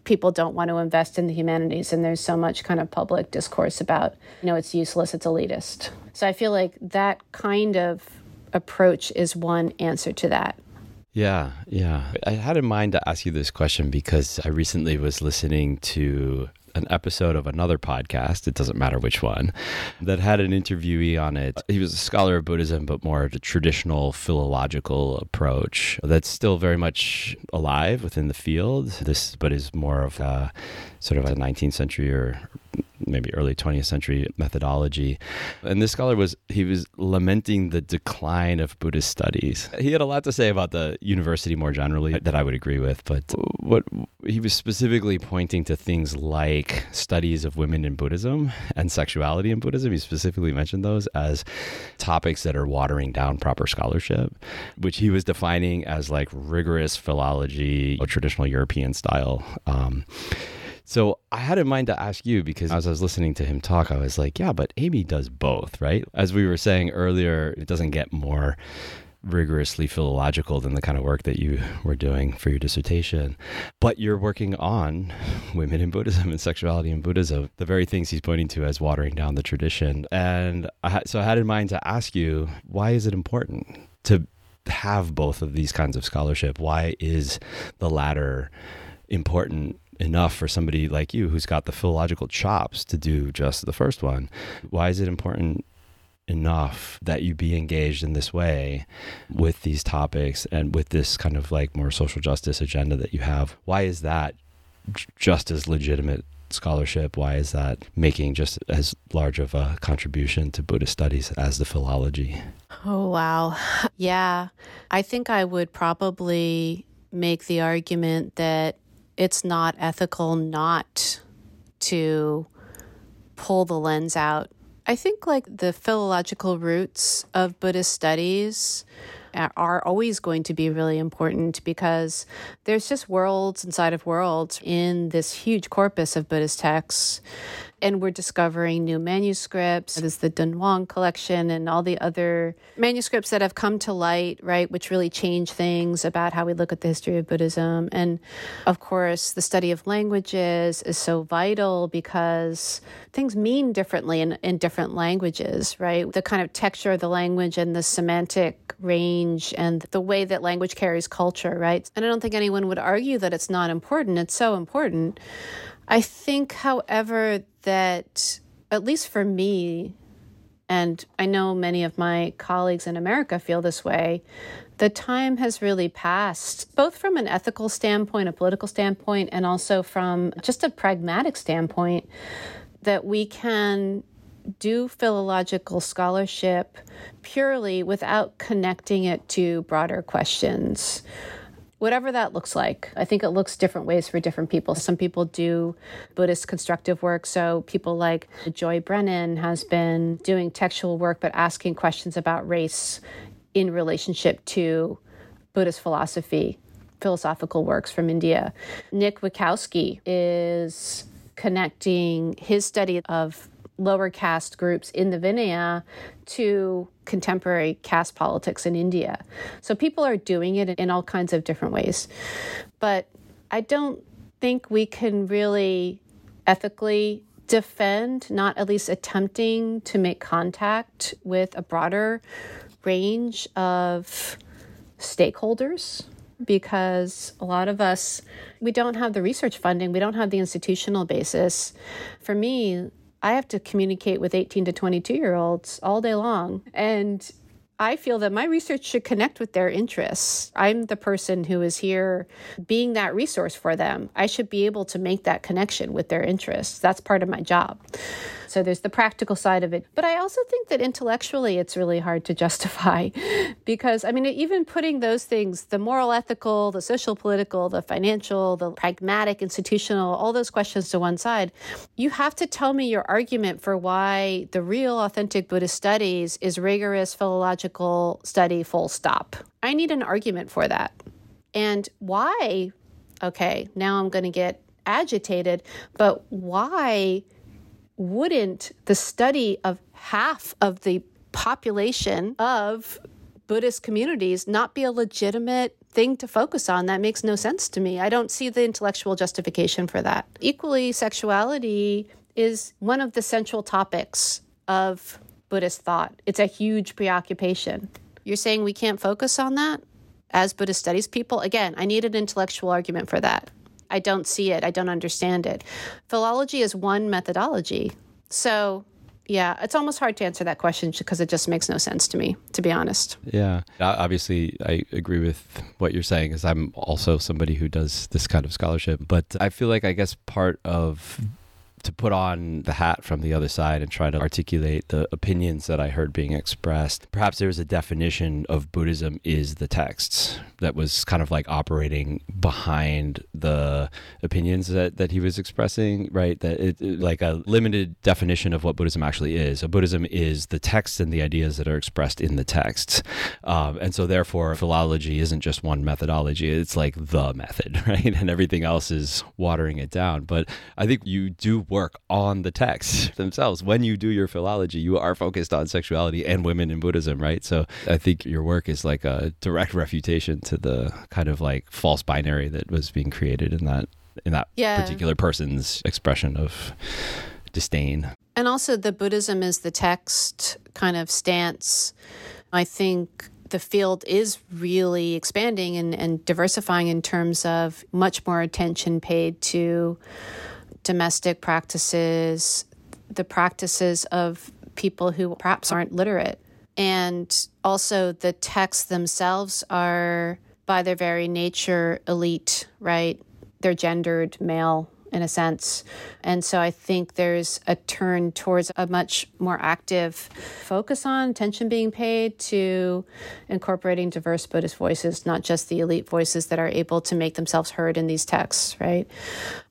[SPEAKER 3] people don't want to invest in the humanities and there's so much kind of public discourse about you know it's useless it's elitist so i feel like that kind of approach is one answer to that
[SPEAKER 2] yeah yeah i had in mind to ask you this question because i recently was listening to an episode of another podcast, it doesn't matter which one, that had an interviewee on it. He was a scholar of Buddhism, but more of a traditional philological approach that's still very much alive within the field. This, but is more of a sort of a 19th century or maybe early 20th century methodology. And this scholar was he was lamenting the decline of Buddhist studies. He had a lot to say about the university more generally that I would agree with, but what he was specifically pointing to things like studies of women in Buddhism and sexuality in Buddhism. He specifically mentioned those as topics that are watering down proper scholarship, which he was defining as like rigorous philology, or traditional European style. Um, so I had in mind to ask you because as I was listening to him talk, I was like, yeah, but Amy does both, right? As we were saying earlier, it doesn't get more rigorously philological than the kind of work that you were doing for your dissertation. But you're working on women in Buddhism and sexuality in Buddhism, the very things he's pointing to as watering down the tradition. And I, so I had in mind to ask you, why is it important to have both of these kinds of scholarship? Why is the latter important enough for somebody like you who's got the philological chops to do just the first one. Why is it important enough that you be engaged in this way with these topics and with this kind of like more social justice agenda that you have? Why is that just as legitimate scholarship? Why is that making just as large of a contribution to Buddhist studies as the philology?
[SPEAKER 3] Oh, wow. *sighs* Yeah. I think I would probably make the argument that it's not ethical not to pull the lens out. I think like the philological roots of Buddhist studies are always going to be really important because there's just worlds inside of worlds in this huge corpus of Buddhist texts and we're discovering new manuscripts. There's the Dunhuang collection and all the other manuscripts that have come to light, right, which really change things about how we look at the history of Buddhism. And of course, the study of languages is so vital because things mean differently in, in different languages, right? The kind of texture of the language and the semantic range and the way that language carries culture, right? And I don't think anyone would argue that it's not important. It's so important. I think, however, that at least for me, and I know many of my colleagues in America feel this way, the time has really passed, both from an ethical standpoint, a political standpoint, and also from just a pragmatic standpoint, that we can do philological scholarship purely without connecting it to broader questions whatever that looks like. I think it looks different ways for different people. Some people do Buddhist constructive work. So people like Joy Brennan has been doing textual work, but asking questions about race in relationship to Buddhist philosophy, philosophical works from India. Nick Witkowski is connecting his study of lower caste groups in the Vinaya to contemporary caste politics in India. So people are doing it in all kinds of different ways. But I don't think we can really ethically defend, not at least attempting to make contact with a broader range of stakeholders because a lot of us we don't have the research funding we don't have the institutional basis for me i have to communicate with 18 to 22 year olds all day long and I feel that my research should connect with their interests. I'm the person who is here being that resource for them. I should be able to make that connection with their interests. That's part of my job. So there's the practical side of it. But I also think that intellectually it's really hard to justify *laughs* because, I mean, even putting those things the moral, ethical, the social, political, the financial, the pragmatic, institutional, all those questions to one side, you have to tell me your argument for why the real, authentic Buddhist studies is rigorous philological study, full stop. I need an argument for that. And why? Okay, now I'm going to get agitated, but why? Wouldn't the study of half of the population of Buddhist communities not be a legitimate thing to focus on? That makes no sense to me. I don't see the intellectual justification for that. Equally, sexuality is one of the central topics of Buddhist thought. It's a huge preoccupation. You're saying we can't focus on that as Buddhist studies people? Again, I need an intellectual argument for that. I don't see it. I don't understand it. Philology is one methodology. So, yeah, it's almost hard to answer that question because it just makes no sense to me, to be honest.
[SPEAKER 2] Yeah. Obviously, I agree with what you're saying because I'm also somebody who does this kind of scholarship. But I feel like, I guess, part of to put on the hat from the other side and try to articulate the opinions that I heard being expressed. Perhaps there was a definition of Buddhism is the texts that was kind of like operating behind the opinions that, that he was expressing, right? That it, like a limited definition of what Buddhism actually is. So Buddhism is the texts and the ideas that are expressed in the texts. Um, and so therefore philology isn't just one methodology, it's like the method, *laughs* right? And everything else is watering it down. But I think you do work on the texts *laughs* themselves. When you do your philology, you are focused on sexuality and women in Buddhism, right? So I think your work is like a direct *laughs* refutation to the kind of like false binary that was being created in that in that yeah. particular person's expression of disdain.
[SPEAKER 3] And also the Buddhism is the text kind of stance. I think the field is really expanding and, and diversifying in terms of much more attention paid to domestic practices, the practices of people who perhaps aren't literate. And also, the texts themselves are, by their very nature, elite, right? They're gendered male in a sense. And so I think there's a turn towards a much more active focus on attention being paid to incorporating diverse Buddhist voices, not just the elite voices that are able to make themselves heard in these texts, right?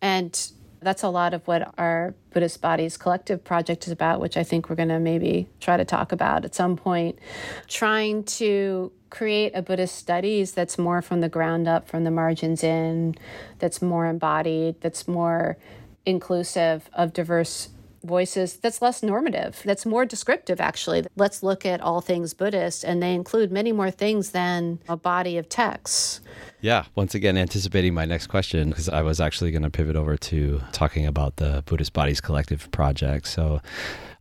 [SPEAKER 3] And that's a lot of what our Buddhist Bodies Collective project is about, which I think we're going to maybe try to talk about at some point. Trying to create a Buddhist studies that's more from the ground up, from the margins in, that's more embodied, that's more inclusive of diverse voices that's less normative, that's more descriptive, actually. Let's look at all things Buddhist, and they include many more things than a body of texts.
[SPEAKER 2] Yeah, once again, anticipating my next question, because I was actually going to pivot over to talking about the Buddhist Bodies Collective project. So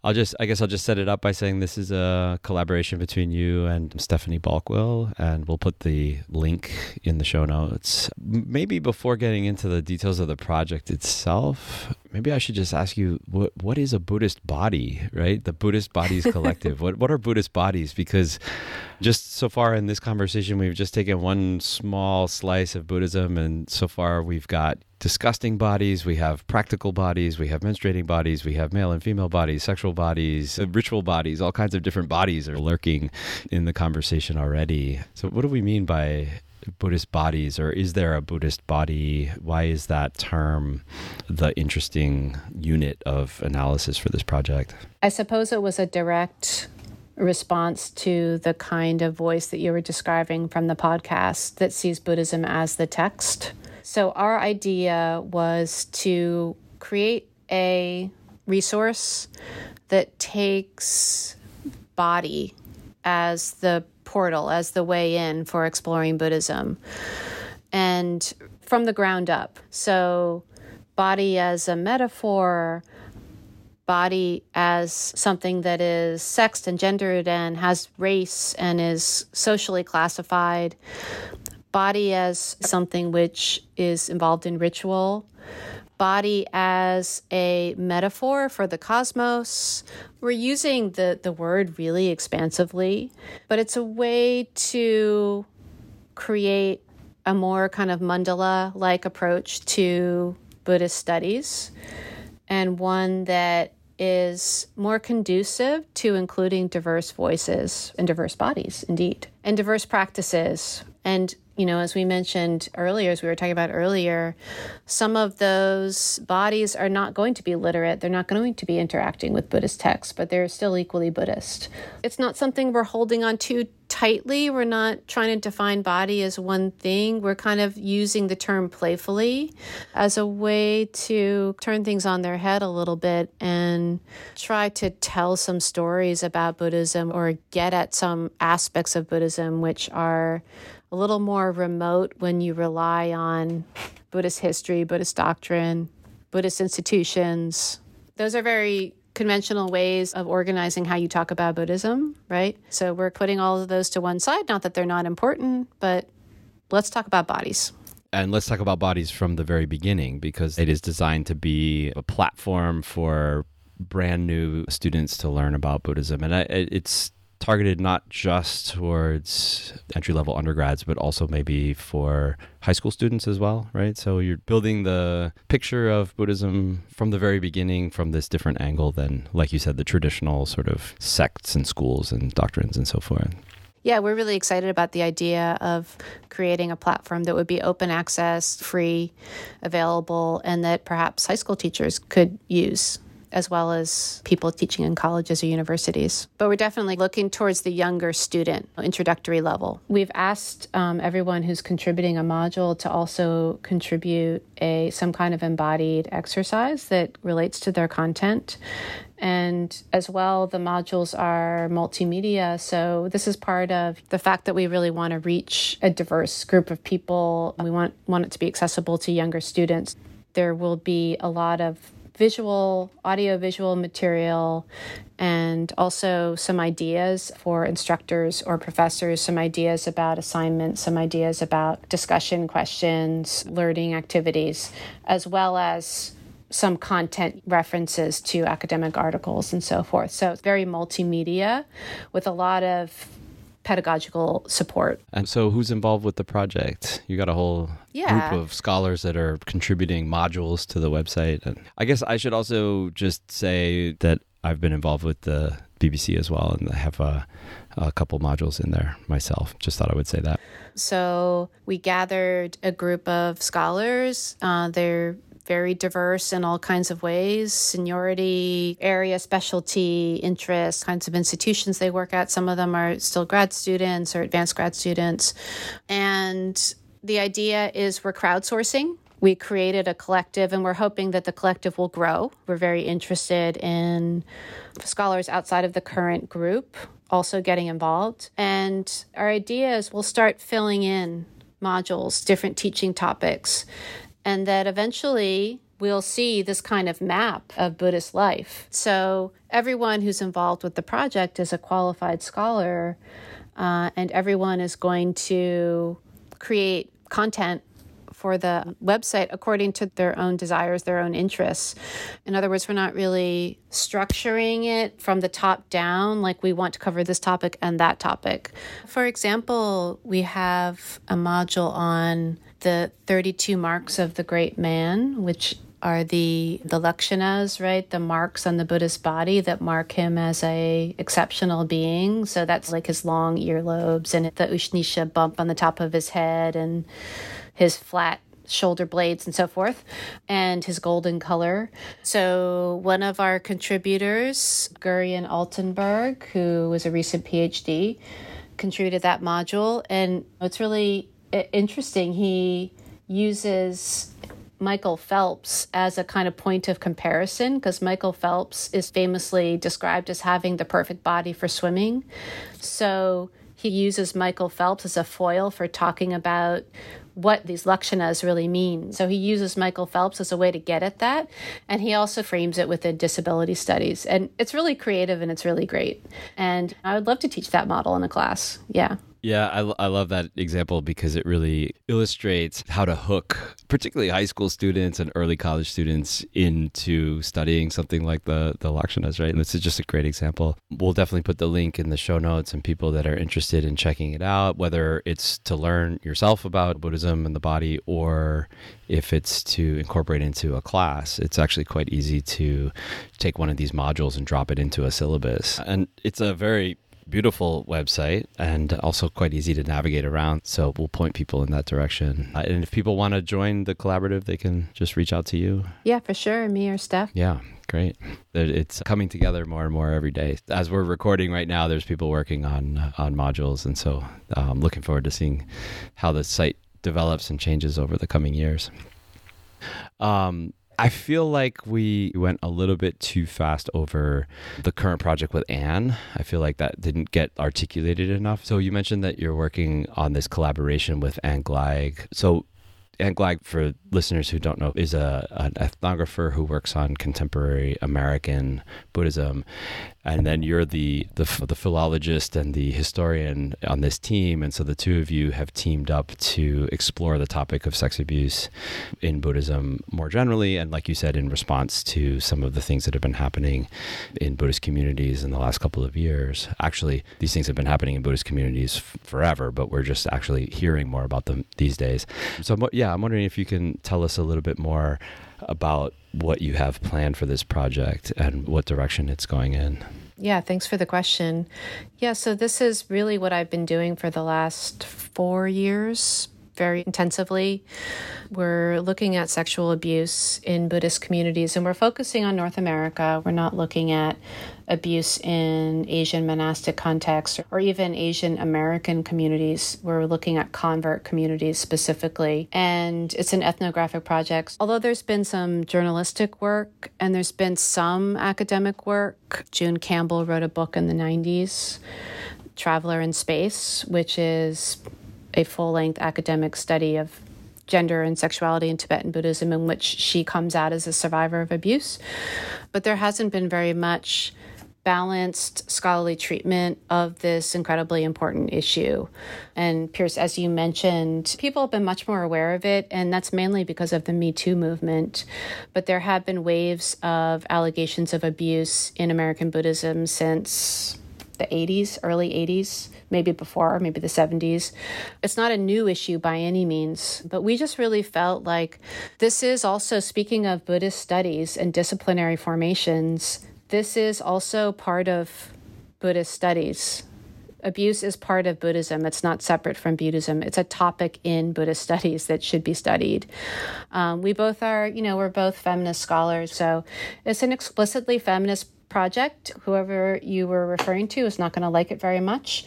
[SPEAKER 2] I'll just, I guess I'll just set it up by saying this is a collaboration between you and Stephanie Balkwill, and we'll put the link in the show notes. Maybe before getting into the details of the project itself, maybe I should just ask you what what is a Buddhist body, right? The Buddhist Bodies *laughs* Collective. what what are Buddhist bodies? Because just so far in this conversation, we've just taken one small slice of Buddhism, and so far we've got disgusting bodies, we have practical bodies, we have menstruating bodies, we have male and female bodies, sexual bodies, uh, ritual bodies, all kinds of different bodies are lurking in the conversation already. So, what do we mean by Buddhist bodies, or is there a Buddhist body? Why is that term the interesting unit of analysis for this project?
[SPEAKER 3] I suppose it was a direct response to the kind of voice that you were describing from the podcast that sees Buddhism as the text so, our idea was to create a resource that takes body as the portal, as the way in for exploring Buddhism. And from the ground up. So, body as a metaphor, body as something that is sexed and gendered and has race and is socially classified, body as something which is involved in ritual, body as a metaphor for the cosmos. We're using the, the word really expansively, but it's a way to create a more kind of mandala like approach to Buddhist studies and one that is more conducive to including diverse voices and diverse bodies, indeed, and diverse practices. And you know, as we mentioned earlier, as we were talking about earlier, some of those bodies are not going to be literate. They're not going to be interacting with Buddhist texts, but they're still equally Buddhist. It's not something we're holding on to tightly. We're not trying to define body as one thing. We're kind of using the term playfully as a way to turn things on their head a little bit and try to tell some stories about Buddhism or get at some aspects of Buddhism which are a little more remote when you rely on Buddhist history, Buddhist doctrine, Buddhist institutions. Those are very conventional ways of organizing how you talk about Buddhism, right? So we're putting all of those to one side. Not that they're not important, but let's talk about bodies.
[SPEAKER 2] And let's talk about bodies from the very beginning because it is designed to be a platform for brand new students to learn about Buddhism. And it's targeted not just towards entry level undergrads, but also maybe for high school students as well, right? So you're building the picture of Buddhism from the very beginning from this different angle than, like you said, the traditional sort of sects and schools and doctrines and so forth.
[SPEAKER 3] Yeah, we're really excited about the idea of creating a platform that would be open access, free, available, and that perhaps high school teachers could use as well as people teaching in colleges or universities. But we're definitely looking towards the younger student introductory level. We've asked um, everyone who's contributing a module to also contribute a some kind of embodied exercise that relates to their content. And as well, the modules are multimedia. So, this is part of the fact that we really want to reach a diverse group of people. We want, want it to be accessible to younger students. There will be a lot of visual, audio visual material, and also some ideas for instructors or professors, some ideas about assignments, some ideas about discussion questions, learning activities, as well as some content references to academic articles and so forth. So it's very multimedia with a lot of pedagogical support.
[SPEAKER 2] And so, who's involved with the project? You got a whole yeah. group of scholars that are contributing modules to the website. And I guess I should also just say that I've been involved with the BBC as well, and I have a, a couple modules in there myself. Just thought I would say that.
[SPEAKER 3] So we gathered a group of scholars. Uh, they're very diverse in all kinds of ways seniority, area, specialty, interests, kinds of institutions they work at. Some of them are still grad students or advanced grad students. And the idea is we're crowdsourcing. We created a collective and we're hoping that the collective will grow. We're very interested in scholars outside of the current group also getting involved. And our idea is we'll start filling in modules, different teaching topics and that eventually we'll see this kind of map of Buddhist life. So, everyone who's involved with the project is a qualified scholar, uh, and everyone is going to create content for the website according to their own desires, their own interests. In other words, we're not really structuring it from the top down, like we want to cover this topic and that topic. For example, we have a module on the 32 marks of the great man, which are the the lakshanas, right? The marks on the Buddha's body that mark him as a exceptional being. So that's like his long earlobes and the ushnisha bump on the top of his head and his flat shoulder blades and so forth, and his golden color. So, one of our contributors, Gurian Altenberg, who was a recent PhD, contributed that module. And it's really interesting. He uses Michael Phelps as a kind of point of comparison because Michael Phelps is famously described as having the perfect body for swimming. So he uses Michael Phelps as a foil for talking about what these lakshanas really mean. So he uses Michael Phelps as a way to get at that. And he also frames it within disability studies. And it's really creative and it's really great. And I would love to teach that model in a class. Yeah.
[SPEAKER 2] Yeah, I, I love that example because it really illustrates how to hook, particularly high school students and early college students, into studying something like the the Lakshanas, right? And this is just a great example. We'll definitely put the link in the show notes and people that are interested in checking it out, whether it's to learn yourself about Buddhism and the body or if it's to incorporate into a class, it's actually quite easy to take one of these modules and drop it into a syllabus. And it's a very beautiful website and also quite easy to navigate around. So we'll point people in that direction. Uh, and if people want to join the collaborative, they can just reach out to you.
[SPEAKER 3] Yeah, for sure. Me or Steph.
[SPEAKER 2] Yeah. Great. It's coming together more and more every day. As we're recording right now, there's people working on on modules, and so I'm um, looking forward to seeing how the site develops and changes over the coming years. Um, I feel like we went a little bit too fast over the current project with Ann. I feel like that didn't get articulated enough. So you mentioned that you're working on this collaboration with Ann Gleig. So Ann Gleig, for listeners who don't know, is a an ethnographer who works on contemporary American Buddhism, and then you're the, the the philologist and the historian on this team, and so the two of you have teamed up to explore the topic of sex abuse in Buddhism more generally, and like you said, in response to some of the things that have been happening in Buddhist communities in the last couple of years. Actually, these things have been happening in Buddhist communities f- forever, but we're just actually hearing more about them these days. So yeah, I'm wondering if you can tell us a little bit more about what you have planned for this project and what direction it's going in.
[SPEAKER 3] Yeah, thanks for the question. Yeah, so this is really what I've been doing for the last four years, very intensively. We're looking at sexual abuse in Buddhist communities and we're focusing on North America. We're not looking at abuse in Asian monastic contexts or even Asian American communities. We're looking at convert communities specifically. And it's an ethnographic project. Although there's been some journalistic work and there's been some academic work, June Campbell wrote a book in the 90s, Traveler in Space, which is a full length academic study of gender and sexuality in Tibetan Buddhism, in which she comes out as a survivor of abuse. But there hasn't been very much balanced scholarly treatment of this incredibly important issue. And Pierce, as you mentioned, people have been much more aware of it, and that's mainly because of the Me Too movement. But there have been waves of allegations of abuse in American Buddhism since the 80s, early 80s, maybe before, maybe the 70s. It's not a new issue by any means, but we just really felt like this is also, speaking of Buddhist studies and disciplinary formations, this is also part of Buddhist studies. Abuse is part of Buddhism. It's not separate from Buddhism. It's a topic in Buddhist studies that should be studied. Um, we both are, you know, we're both feminist scholars, so it's an explicitly feminist project whoever you were referring to is not going to like it very much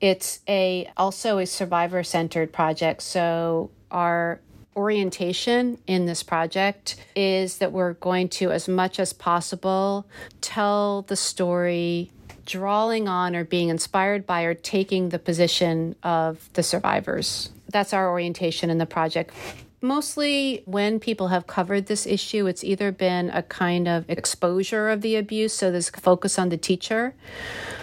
[SPEAKER 3] it's a also a survivor centered project so our orientation in this project is that we're going to, as much as possible, tell the story drawing on or being inspired by or taking the position of the survivors. That's our orientation in the project mostly when people have covered this issue, it's either been a kind of exposure of the abuse, so there's focus on the teacher.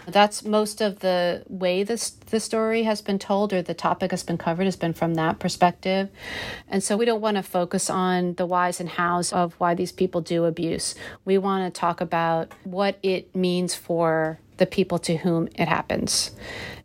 [SPEAKER 3] That's most of the way this the story has been told or the topic has been covered has been from that perspective. And so we don't want to focus on the whys and hows of why these people do abuse. We want to talk about what it means for the people to whom it happens.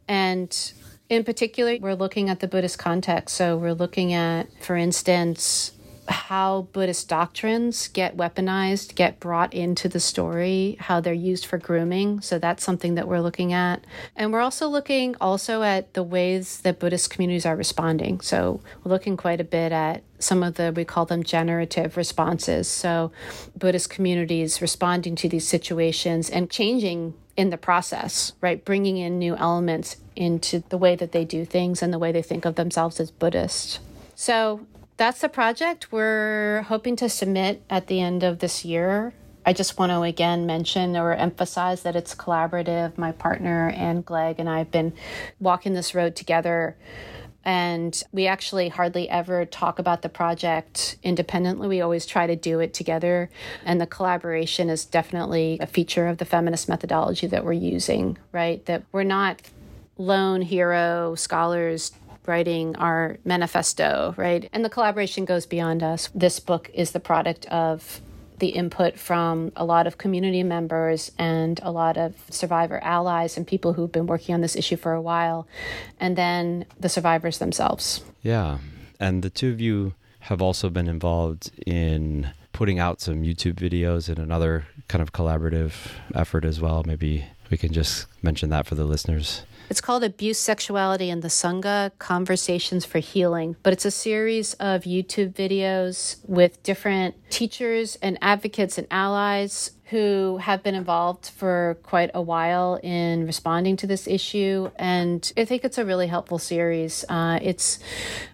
[SPEAKER 3] And in particular, we're looking at the Buddhist context. So we're looking at, for instance, how Buddhist doctrines get weaponized, get brought into the story, how they're used for grooming. So that's something that we're looking at. And we're also looking also at the ways that Buddhist communities are responding. So we're looking quite a bit at some of the we call them generative responses. So Buddhist communities responding to these situations and changing in the process, right? Bringing in new elements into the way that they do things and the way they think of themselves as Buddhist. So that's the project we're hoping to submit at the end of this year. I just want to again mention or emphasize that it's collaborative. My partner Ann Gleig and I have been walking this road together. And we actually hardly ever talk about the project independently. We always try to do it together. And the collaboration is definitely a feature of the feminist methodology that we're using, right? That we're not lone hero scholars writing our manifesto, right? And the collaboration goes beyond us. This book is the product of the input from a lot of community members and a lot of survivor allies and people who've been working on this issue for a while, and then the survivors themselves.
[SPEAKER 2] Yeah. And the two of you have also been involved in putting out some YouTube videos in another kind of collaborative effort as well. Maybe we can just mention that for the listeners.
[SPEAKER 3] It's called Abuse, Sexuality, and the Sangha Conversations for Healing, but it's a series of YouTube videos with different teachers and advocates and allies who have been involved for quite a while in responding to this issue. And I think it's a really helpful series. Uh, it's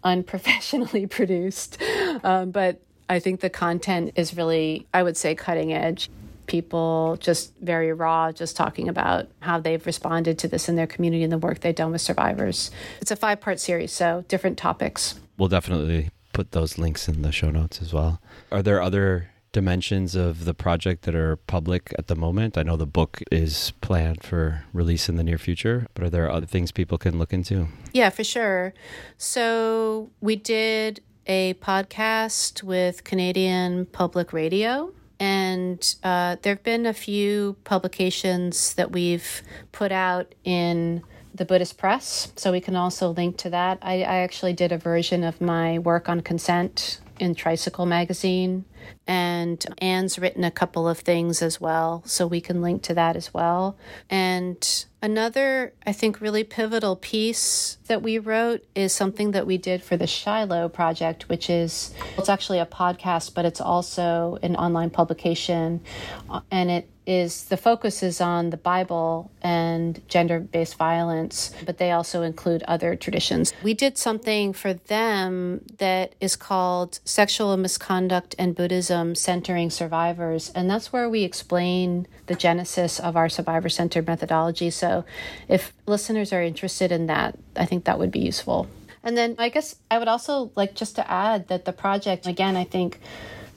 [SPEAKER 3] unprofessionally *laughs* produced, um, but I think the content is really, I would say, cutting edge people just very raw, just talking about how they've responded to this in their community and the work they've done with survivors. It's a five part series, so different topics.
[SPEAKER 2] We'll definitely put those links in the show notes as well. Are there other dimensions of the project that are public at the moment? I know the book is planned for release in the near future, but are there other things people can look into?
[SPEAKER 3] Yeah, for sure. So we did a podcast with Canadian Public Radio and uh, there have been a few publications that we've put out in the Buddhist Press, so we can also link to that. I, I actually did a version of my work on consent in Tricycle magazine. And Ann's written a couple of things as well, so we can link to that as well. And another, I think, really pivotal piece that we wrote is something that we did for the Shiloh project, which is it's actually a podcast, but it's also an online publication. Uh, and it is the focus is on the Bible and gender based violence, but they also include other traditions. We did something for them that is called Sexual Misconduct and Buddhism Centering Survivors. And that's where we explain the genesis of our survivor centered methodology. So if listeners are interested in that, I think that would be useful. And then I guess I would also like just to add that the project, again, I think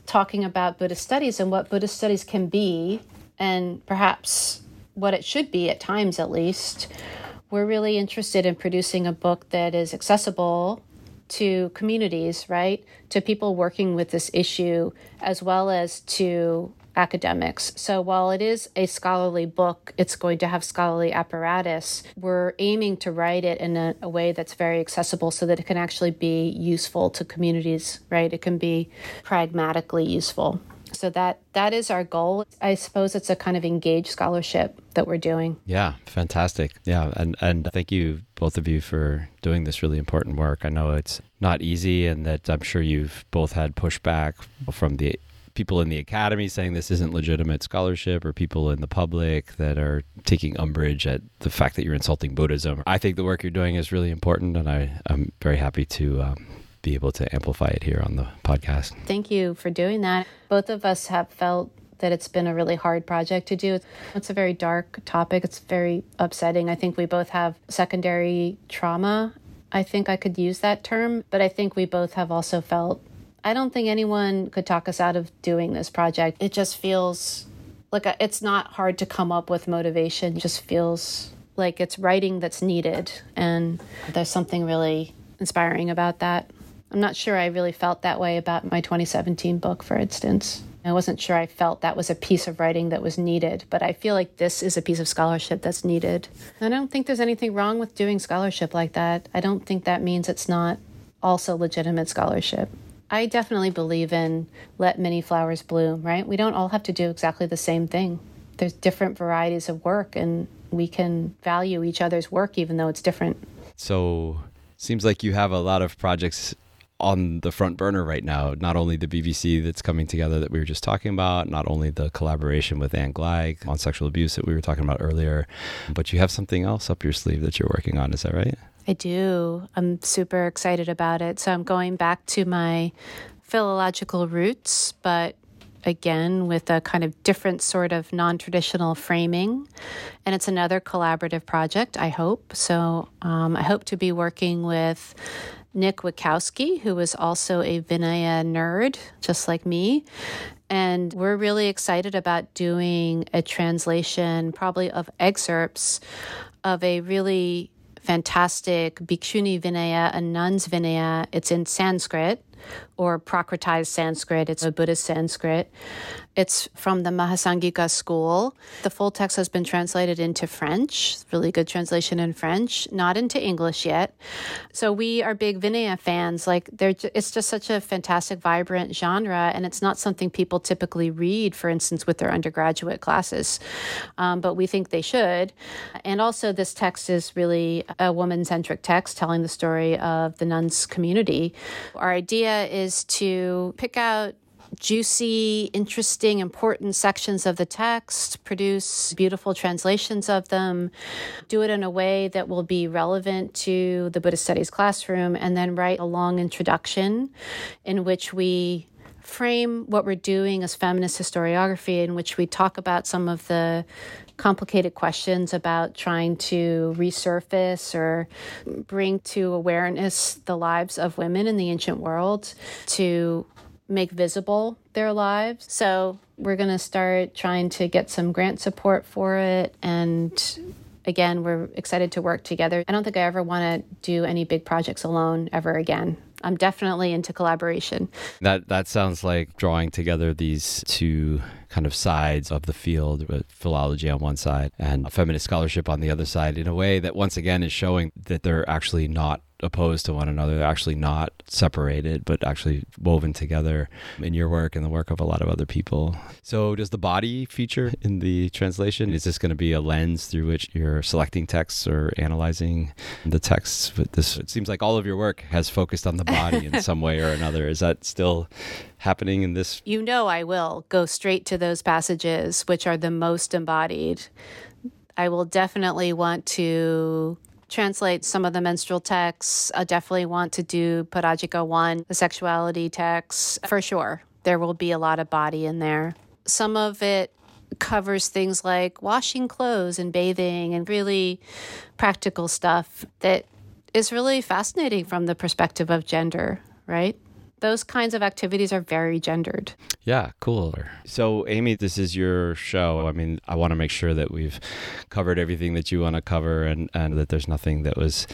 [SPEAKER 3] talking about Buddhist studies and what Buddhist studies can be and perhaps what it should be at times at least, we're really interested in producing a book that is accessible to communities, right? To people working with this issue, as well as to academics. So while it is a scholarly book, it's going to have scholarly apparatus. We're aiming to write it in a, a, way that's very accessible so that it can actually be useful to communities, right? It can be pragmatically useful. So that that is our goal. I suppose it's a kind of engaged scholarship that we're doing.
[SPEAKER 2] Yeah, fantastic. Yeah, and and thank you both of you for doing this really important work. I know it's not easy and that I'm sure you've both had pushback from the people in the academy saying this isn't legitimate scholarship or people in the public that are taking umbrage at the fact that you're insulting Buddhism. I think the work you're doing is really important and I, I'm very happy to um, be able to amplify it here on the podcast.
[SPEAKER 3] Thank you for doing that. Both of us have felt that it's been a really hard project to do. It's a very dark topic. It's very upsetting. I think we both have secondary trauma. I think I could use that term, but I think we both have also felt I don't think anyone could talk us out of doing this project. It just feels like a, it's not hard to come up with motivation. It just feels like it's writing that's needed and there's something really inspiring about that. I'm not sure I really felt that way about my 2017 book, for instance. I wasn't sure I felt that was a piece of writing that was needed, but I feel like this is a piece of scholarship that's needed. I don't think there's anything wrong with doing scholarship like that. I don't think that means it's not also legitimate scholarship. I definitely believe in let many flowers bloom, right? We don't all have to do exactly the same thing. There's different varieties of work, and we can value each other's work even though it's different.
[SPEAKER 2] So, seems like you have a lot of projects on the front burner right now. Not only the BBC that's coming together that we were just talking about, not only the collaboration with Ann Gleig on sexual abuse that we were talking about earlier, but you have something else up your sleeve that you're working on. Is that right?
[SPEAKER 3] I do. I'm super excited about it. So I'm going back to my philological roots, but again with a kind of different sort of non traditional framing. And it's another collaborative project, I hope. So um, I hope to be working with Nick Witkowski, who is also a Vinaya nerd, just like me. And we're really excited about doing a translation, probably of excerpts of a really fantastic Bhikshuni Vinaya, a nun's Vinaya. It's in Sanskrit or Prakritized Sanskrit. It's a Buddhist Sanskrit. It's from the Mahasangika school. The full text has been translated into French, really good translation in French, not into English yet. So we are big Vinaya fans. Like it's just such a fantastic, vibrant genre, and it's not something people typically read, for instance, with their undergraduate classes. Um, but we think they should. And also, this text is really a woman centric text telling the story of the nuns community. Our idea is to pick out juicy, interesting, important sections of the text, produce beautiful translations of them, do it in a way that will be relevant to the Buddhist studies classroom, and then write a long introduction in which we frame what we're doing as feminist historiography, in which we talk about some of the complicated questions about trying to resurface or bring to awareness the lives of women in the ancient world to make visible their lives. So we're going to start trying to get some grant support for it. And again, we're excited to work together. I don't think I ever want to do any big projects alone ever again. I'm definitely into collaboration.
[SPEAKER 2] That that sounds like drawing together these two kind of sides of the field, philology on one side and feminist scholarship on the other side, in a way that once again is showing that they're actually not opposed to one another. They're actually not separated, but actually woven together in your work and the work of a lot of other people. So, does the body feature *laughs* in the translation? Is this going to be a lens through which you're selecting texts or analyzing the texts? But this it seems like all of your work has focused on the body in some way or another. Is that still happening in this?
[SPEAKER 3] You know, I will go straight to those passages which are the most embodied. I will definitely want to translate some of the menstrual texts. I definitely want to do Parajika 1, the sexuality texts, for sure. There will be a lot of body in there. Some of it covers things like washing clothes and bathing and really practical stuff that is really fascinating from the perspective of gender, right? Those kinds of activities are very gendered.
[SPEAKER 2] Yeah, cool. So, Amy, this is your show. I mean, I want to make sure that we've covered everything that you want to cover and, and that there's nothing that was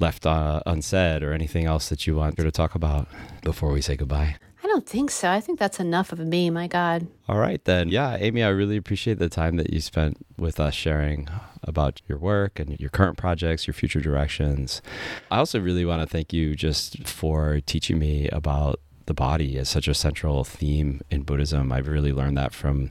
[SPEAKER 2] left uh, unsaid or anything else that you want to talk about before we say goodbye.
[SPEAKER 3] I don't think so. I think that's enough of me, my God.
[SPEAKER 2] All right, then. Yeah, Amy, I really appreciate the time that you spent with us sharing about your work and your current projects, your future directions. I also really want to thank you just for teaching me about the body is such a central theme in Buddhism. I've really learned that from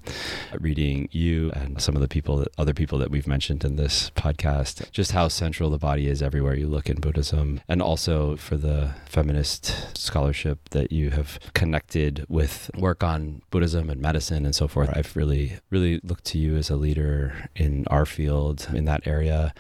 [SPEAKER 2] reading you and some of the people, other people that we've mentioned in this podcast, just how central the body is everywhere you look in Buddhism. And also for the feminist scholarship that you have connected with work on Buddhism and medicine and so forth. I've really, really looked to you as a leader in our field in that area.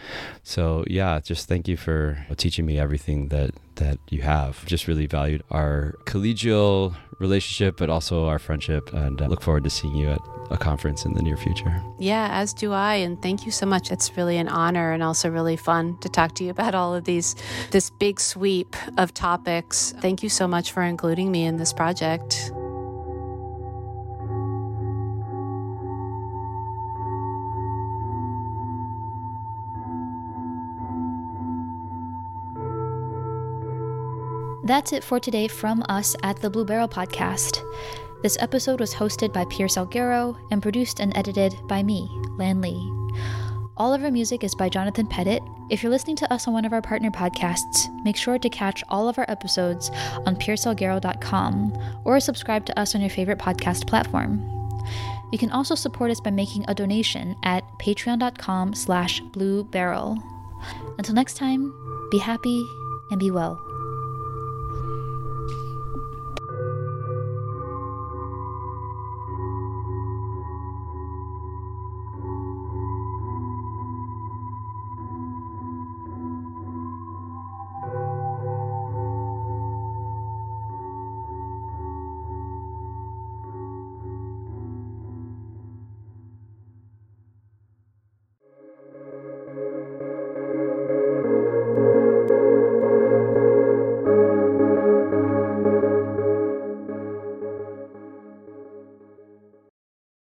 [SPEAKER 2] So, yeah, just thank you for teaching me everything that that you have. Just really valued our collegial relationship, but also our friendship, and uh, look forward to seeing you at a conference in the near future.
[SPEAKER 3] Yeah, as do I, and thank you so much. It's really an honor and also really fun to talk to you about all of these, this big sweep of topics. Thank you so much for including me in this project.
[SPEAKER 1] That's it for today from us at the Blue Beryl Podcast. This episode was hosted by Pierce Salguero and produced and edited by me, Lan Lee. All of our music is by Jonathan Pettit. If you're listening to us on one of our partner podcasts, make sure to catch all of our episodes on piercesalguero.com or subscribe to us on your favorite podcast platform. You can also support us by making a donation at patreon.com slash blue beryl. Until next time, be happy and be well.